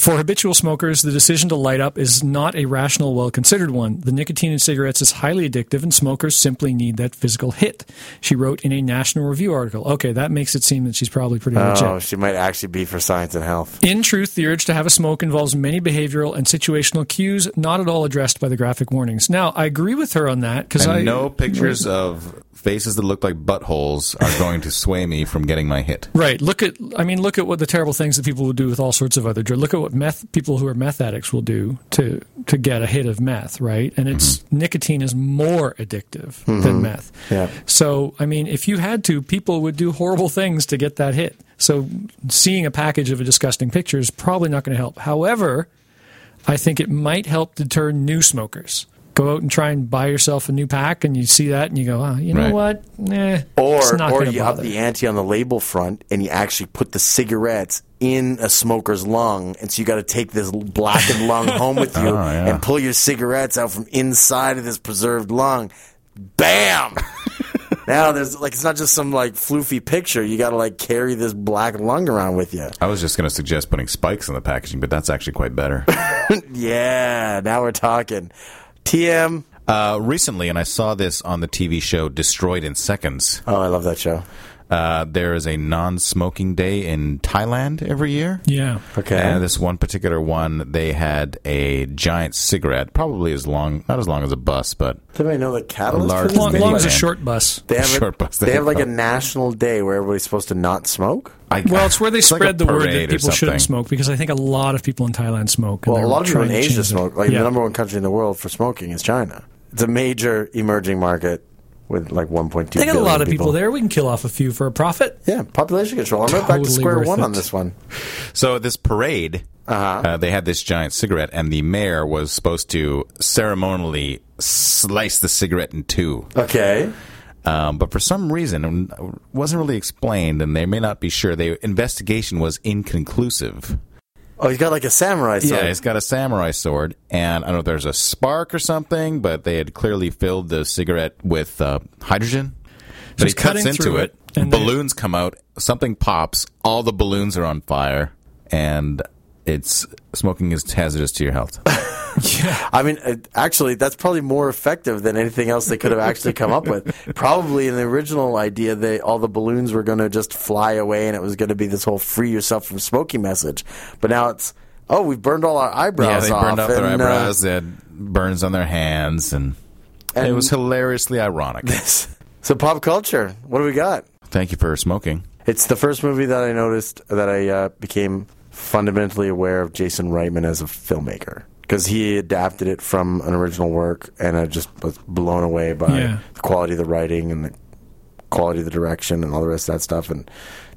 for habitual smokers, the decision to light up is not a rational, well considered one. The nicotine in cigarettes is highly addictive, and smokers simply need that physical hit. She wrote in a National Review article. Okay, that makes it seem that she's probably pretty oh, legit. Oh, she might actually be for science and health. In truth, the urge to have a smoke involves many behavioral and situational cues, not at all addressed by the graphic warnings. Now, I agree with her on that because I no pictures of faces that look like buttholes are going to sway me from getting my hit. Right. Look at. I mean, look at what the terrible things that people would do with all sorts of other drugs. Look at what meth people who are meth addicts will do to to get a hit of meth. Right. And it's mm-hmm. nicotine is more addictive than mm-hmm. meth. Yeah. So I mean, if you had to, people would do horrible things to get that hit. So seeing a package of a disgusting picture is probably not going to help. However, I think it might help deter new smokers. Go out and try and buy yourself a new pack, and you see that, and you go, oh, you know Right. what? Eh, it's Or, not or gonna you up the ante on the label front and you actually put the cigarettes in a smoker's lung. And so you got to take this blackened lung home with you Oh, yeah. and pull your cigarettes out from inside of this preserved lung. Bam! now there's like, it's not just some like floofy picture. You got to like carry this black lung around with you. I was just going to suggest putting spikes in the packaging, but that's actually quite better. Yeah, now we're talking. TM. uh, recently, and I saw this on the TV show Destroyed in Seconds. Oh, I love that show. Uh, there is a non-smoking day in Thailand every year. Yeah. Okay. And this one particular one, they had a giant cigarette, probably as long, not as long as a bus, but Does anybody know the catalyst large for this Long, long as a short bus. They have, Short a, bus, they there have like go. a national day where everybody's supposed to not smoke. I, Well, it's where they it's spread a the word that people shouldn't smoke because I think a lot of people in Thailand smoke. Well, a lot of people in Asia smoke. Like yeah. the number one country in the world for smoking is China. It's a major emerging market with like 1.2 They got a lot of people there. We can kill off a few for a profit. Yeah, population control. I'm right back to Totally square worth one it. on this one. So this parade, Uh-huh. uh, they had this giant cigarette, and the mayor was supposed to ceremonially slice the cigarette in two. Okay. Um, but for some reason, it wasn't really explained, and they may not be sure. The investigation was inconclusive. Oh, he's got like a samurai sword. Yeah, he's got a samurai sword, and I don't know if there's a spark or something, but they had clearly filled the cigarette with uh, hydrogen. But he's he cuts into it, it, and they- balloons come out, something pops, all the balloons are on fire, and it's smoking is hazardous to your health. I mean, uh, actually, that's probably more effective than anything else they could have actually come up with. Probably in the original idea, they all the balloons were going to just fly away, and it was going to be this whole "free yourself from smoking" message. But now it's, oh, we've burned all our eyebrows. yeah, they burned off their and, uh, eyebrows, they had burns on their hands, and, it was hilariously ironic. so pop culture. What do we got? Thank you for smoking. It's the first movie that I noticed that I uh, became fundamentally aware of Jason Reitman as a filmmaker because he adapted it from an original work, and I just was blown away by Yeah. the quality of the writing and the quality of the direction and all the rest of that stuff. And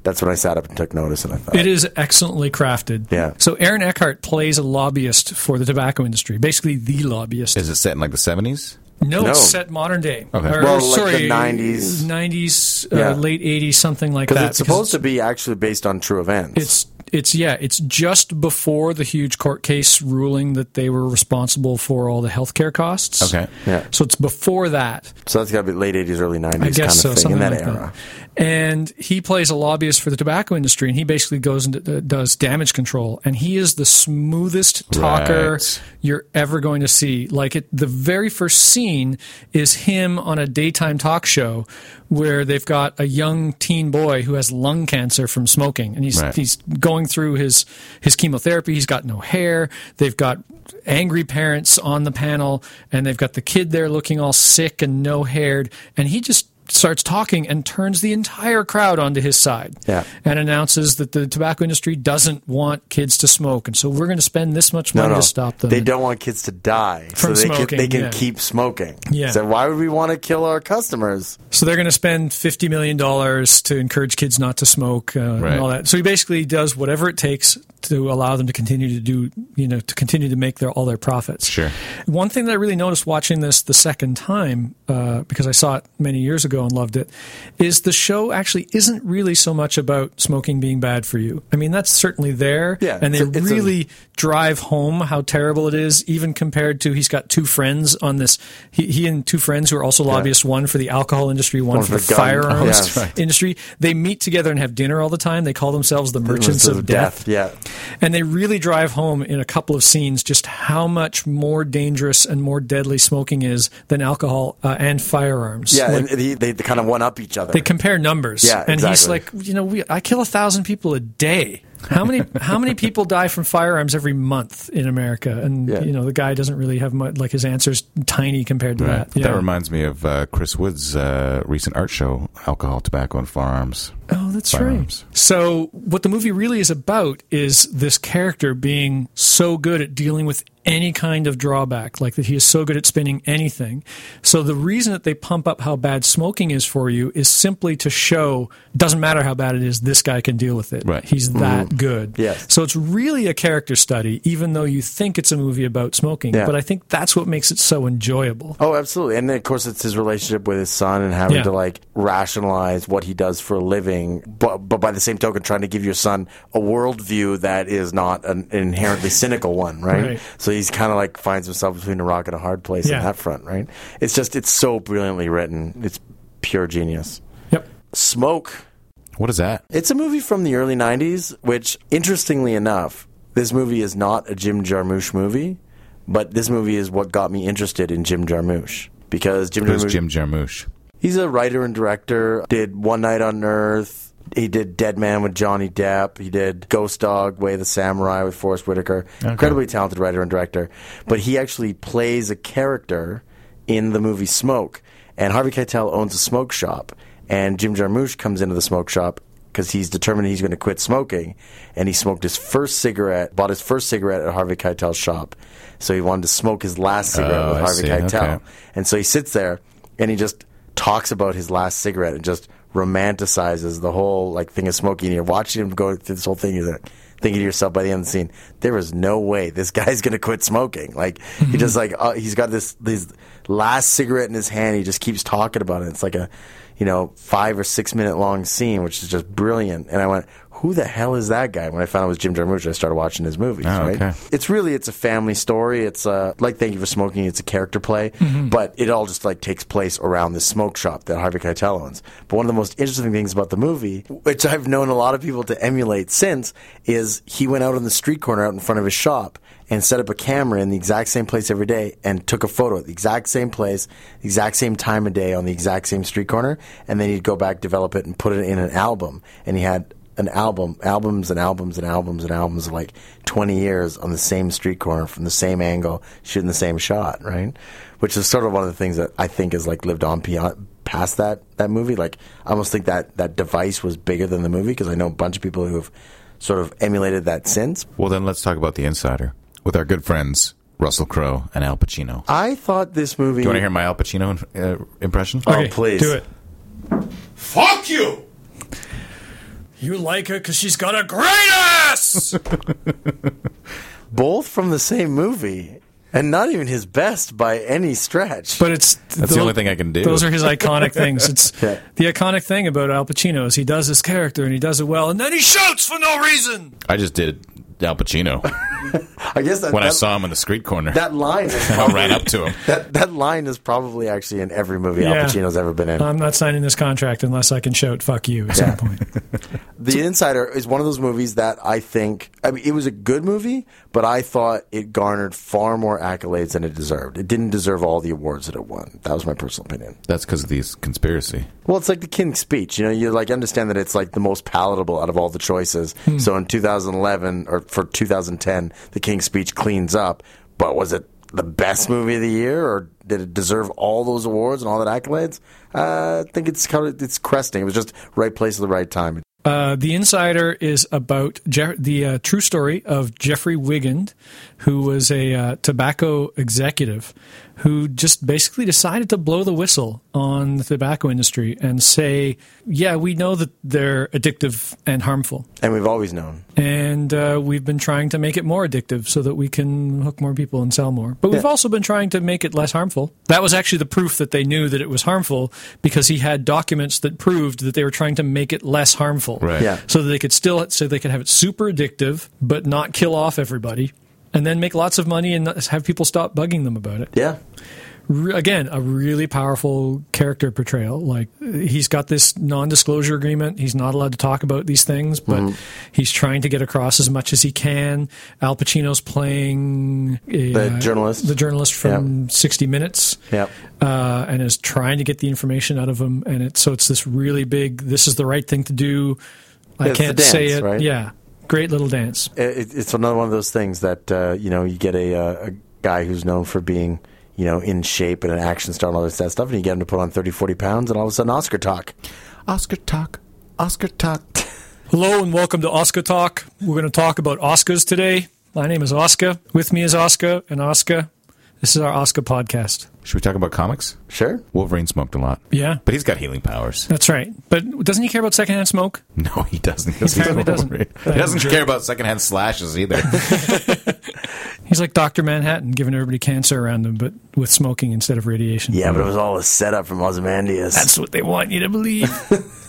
that's when I sat up and took notice, and I thought, It is excellently crafted. Yeah. So Aaron Eckhart plays a lobbyist for the tobacco industry, basically the lobbyist. Is it set in like the 70s? No, No. it's set modern day. Okay. Or, Well, like sorry, the 90s. 90s, uh, Yeah. late 80s, something like Because that. it's supposed to be actually based on true events. It's it's yeah, it's just before the huge court case ruling that they were responsible for all the healthcare costs. Okay. Yeah. So it's before that. so that's got to be late 80s, early 90s I kind guess of so, thing in that like era. that. And he plays a lobbyist for the tobacco industry, and he basically goes and d- does damage control. And he is the smoothest talker Right. you're ever going to see. Like it, the very first scene is him on a daytime talk show where they've got a young teen boy who has lung cancer from smoking, and he's Right. he's going through his his chemotherapy. He's got no hair. They've got angry parents on the panel, and they've got the kid there looking all sick and no haired, and he just starts talking and turns the entire crowd onto his side Yeah. and announces that the tobacco industry doesn't want kids to smoke and so we're going to spend this much No, money no. to stop them They don't want kids to die, From so they smoking, can, they can yeah. keep smoking. Yeah. So why would we want to kill our customers? So they're going to spend fifty million dollars to encourage kids not to smoke uh, Right. and all that. So he basically does whatever it takes to allow them to continue to do, you know, to continue to make their all their profits. Sure. One thing that I really noticed watching this the second time, uh, because I saw it many years ago and loved it, is the show actually isn't really so much about smoking being bad for you. I mean, that's certainly there, Yeah, and they it's a- it's a- really drive home how terrible it is, even compared to he's got two friends on this. He, he and two friends who are also lobbyists, one for the alcohol industry, one, One for the for gun- firearms Oh, right. industry. They meet together and have dinner all the time. They call themselves the Merchants of, Death. Yeah. And they really drive home in a couple of scenes just how much more dangerous and more deadly smoking is than alcohol uh, and firearms. Yeah, Like, and they, they kind of one up each other. they compare numbers. Yeah, and he's like, you know, we, I kill a thousand people a day. How many how many people die from firearms every month in America? And Yeah. you know, the guy doesn't really have much. Like his answer's tiny compared to Right. that. Yeah. That reminds me of uh, Chris Wood's uh, recent art show, Alcohol, Tobacco, and Firearms. Oh, that's Firearms. right. So, what the movie really is about is this character being so good at dealing with any kind of drawback, like that he is so good at spinning anything. So, the reason that they pump up how bad smoking is for you is simply to show doesn't matter how bad it is, this guy can deal with it. Right. He's that mm-hmm. good. Yes. So, it's really a character study, even though you think it's a movie about smoking. Yeah. But I think that's what makes it so enjoyable. Oh, absolutely. And then, of course, it's his relationship with his son and having Yeah. to like rationalize what he does for a living, but, but by the same token, trying to give your son a worldview that is not an inherently cynical one, right? Right. So he's kind of like finds himself between a rock and a hard place Yeah. on that front, right? It's just, it's so brilliantly written. It's pure genius. Yep. Smoke. What is that? It's a movie from the early 90s, which, interestingly enough, this movie is not a Jim Jarmusch movie, but this movie is what got me interested in Jim Jarmusch. Because Jim Who's Jarmusch, Jim Jarmusch? he's a writer and director, did One Night on Earth, he did Dead Man with Johnny Depp, he did Ghost Dog, Way of the Samurai with Forest Whitaker. Incredibly talented writer and director. But he actually plays a character in the movie Smoke. And Harvey Keitel owns a smoke shop. And Jim Jarmusch comes into the smoke shop because he's determined he's going to quit smoking. And he smoked his first cigarette, bought his first cigarette at Harvey Keitel's shop. So he wanted to smoke his last cigarette Oh, with Harvey. Keitel. Okay. And so he sits there and he just talks about his last cigarette and just romanticizes the whole like thing of smoking. And you're watching him go through this whole thing. You're like, thinking to yourself by the end of the scene, there is no way this guy's going to quit smoking. Like he just like uh, he's got this this last cigarette in his hand. He just keeps talking about it. It's like a you know five or six minute long scene, which is just brilliant. And I went. Who the hell is that guy? When I found out it was Jim Jarmusch, I started watching his movies. Oh, right? okay. It's really it's a family story. It's uh, like Thank You for Smoking. It's a character play, but it all just like takes place around this smoke shop that Harvey Keitel owns. But one of the most interesting things about the movie, which I've known a lot of people to emulate since, is he went out on the street corner out in front of his shop and set up a camera in the exact same place every day and took a photo at the exact same place, the exact same time of day on the exact same street corner, and then he'd go back, develop it, and put it in an album. And he had an album, albums and albums and albums and albums of like 20 years on the same street corner from the same angle, shooting the same shot, right? Which is sort of one of the things that I think has like lived on beyond, past that, that movie. Like, I almost think that that device was bigger than the movie because I know a bunch of people who have sort of emulated that since. Well, then let's talk about The Insider with our good friends Russell Crowe and Al Pacino. I thought this movie. Do you want to hear my Al Pacino uh, impression? Oh, please. do it. Fuck you! You like her because she's got a great ass. Both from the same movie. and not even his best by any stretch. But it's That's the only thing I can do. Those are his iconic things. It's Yeah. the iconic thing about Al Pacino is he does his character and he does it well, and then he shouts for no reason. I just did Al Pacino I guess that, when I saw him on the street corner. that line, is I ran up to him. that that line is probably actually in every movie Yeah. Al Pacino's ever been in. I'm not signing this contract unless I can shout "fuck you" at some point. The Insider is one of those movies that I think I mean it was a good movie, but I thought it garnered far more accolades than it deserved. It didn't deserve all the awards that it won. That was my personal opinion. That's because of these conspiracy. Well, it's like the King's Speech. You know, you like understand that it's like the most palatable out of all the choices. Hmm. So in 2011 or for 2010, the King's Speech cleans up. But was it the best movie of the year, or did it deserve all those awards and all that accolades? Uh, I think it's kind of it's cresting. It was just right place at the right time. Uh, the Insider is about the uh, true story of Jeffrey Wigand, who was a uh, tobacco executive who just basically decided to blow the whistle on the tobacco industry and say, yeah, we know that they're addictive and harmful. And we've always known. And uh, we've been trying to make it more addictive so that we can hook more people and sell more. But we've Yeah. also been trying to make it less harmful. That was actually the proof that they knew that it was harmful because he had documents that proved that they were trying to make it less harmful. Right. Yeah. So that they could still, so they could have it super addictive, but not kill off everybody. And then make lots of money and have people stop bugging them about it Yeah. again a really powerful character portrayal like he's got this non-disclosure agreement he's not allowed to talk about these things but Mm-hmm. he's trying to get across as much as he can al pacino's playing a, The uh, journalist. the journalist from 60 minutes Yep. uh, and is trying to get the information out of him and it's so it's this really big this is the right thing to do i It's can't say it right? yeah great little dance it, it's another one of those things that uh, you know you get a, uh, a guy who's known for being you know in shape and an action star and all this that stuff, and you get him to put on 30, 40 pounds, and all of a sudden Oscar talk. Oscar talk. Oscar talk. Hello and welcome to Oscar Talk. We're going to talk about Oscars today. My name is Oscar. With me is Oscar and Oscar. This is our Oscar podcast. Should we talk about comics? Sure. Wolverine smoked a lot. Yeah, But he's got healing powers. that's right. But doesn't he care about secondhand smoke? No, he doesn't. He apparently doesn't. He doesn't care about secondhand slashes either. He's like Dr. Manhattan, giving everybody cancer around him, but with smoking instead of radiation. Yeah, but it was all a setup from Ozymandias. That's what they want you to believe.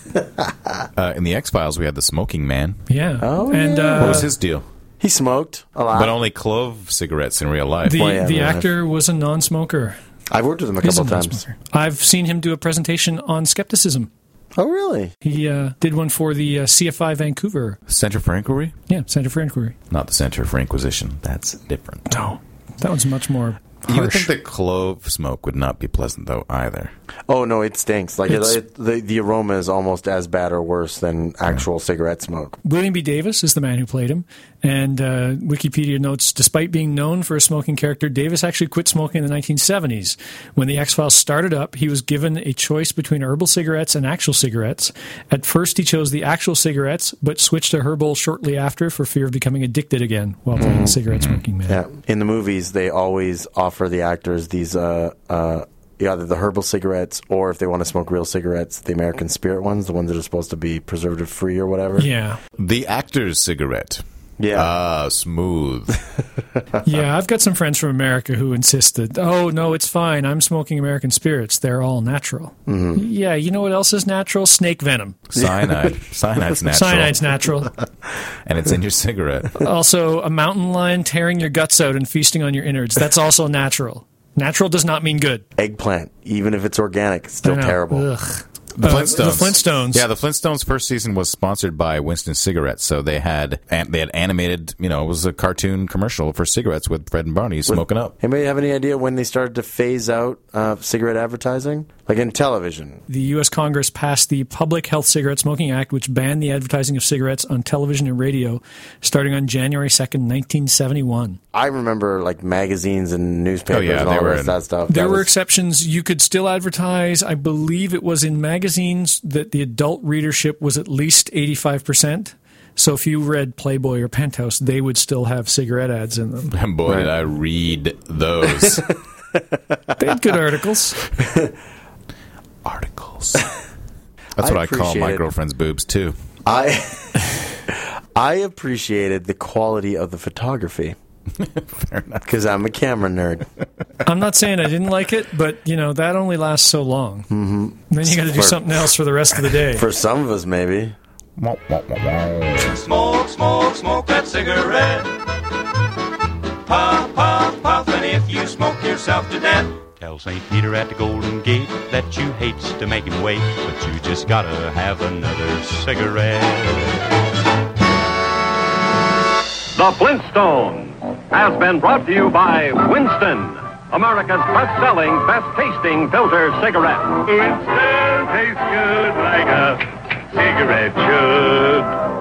Uh, in the X Files, we had the smoking man. Yeah. Oh, and yeah. uh, What was his deal? He smoked a lot. But only clove cigarettes in real life. the, Well, yeah, the well, actor was a non smoker. I've worked with him a He's a couple times. non-smoker. I've seen him do a presentation on skepticism. Oh, really? He uh, did one for the uh, CFI Vancouver. Center for Inquiry? Yeah, Center for Inquiry. Not the Center for Inquisition. That's different. No, that one's much more You would think that clove smoke would not be pleasant, though, either. Oh no, it stinks. Like it, it, the the aroma is almost as bad or worse than actual cigarette smoke. William B. Davis is the man who played him, and uh, Wikipedia notes: despite being known for a smoking character, Davis actually quit smoking in the 1970s. When the X Files started up, he was given a choice between herbal cigarettes and actual cigarettes. At first, he chose the actual cigarettes, but switched to herbal shortly after for fear of becoming addicted again while playing the cigarette smoking man. Yeah. In the movies, they always offer the actors these uh uh either the herbal cigarettes or if they want to smoke real cigarettes, the American Spirit ones, the ones that are supposed to be preservative free or whatever. Yeah, The actor's cigarette. Yeah. Ah, smooth. yeah. I've got some friends from America who insisted, "Oh no, it's fine. I'm smoking American spirits. They're all natural." Yeah, you know what else is natural? Snake venom. Cyanide. Cyanide's natural. Cyanide's natural. And it's in your cigarette. also, a mountain lion tearing your guts out and feasting on your innards. That's also natural. Natural does not mean good. Eggplant, even if it's organic, it's still terrible. Ugh. The Uh, Flintstones. the Flintstones. Yeah, the Flintstones first season was sponsored by Winston cigarettes, so they had they had animated. You know, it was a cartoon commercial for cigarettes with Fred and Barney smoking up. Anybody have any idea when they started to phase out uh, cigarette advertising? Like in television. The U.S. Congress passed the Public Health Cigarette Smoking Act, which banned the advertising of cigarettes on television and radio starting on January 2nd, 1971. I remember like magazines and newspapers Oh, yeah, and they all were this, in- that stuff. There That were was- exceptions. You could still advertise. I believe it was in magazines that the adult readership was at least 85%. So if you read Playboy or Penthouse, they would still have cigarette ads in them. And boy, did I read those They had good articles. articles. That's what I, call my girlfriend's boobs too. I I appreciated the quality of the photography. Because I'm a camera nerd. I'm not saying I didn't like it, but you know that only lasts so long. Mm-hmm. Then you got to do something else for the rest of the day. For some of us, maybe. Smoke, smoke, smoke that cigarette. Puff, puff, puff, and if you smoke yourself to death. Tell St. Peter at the Golden Gate that you hates to make him wait, but you just gotta have another cigarette. The Flintstones has been brought to you by Winston, America's best-selling, best-tasting filter cigarette. Winston tastes good like a cigarette should.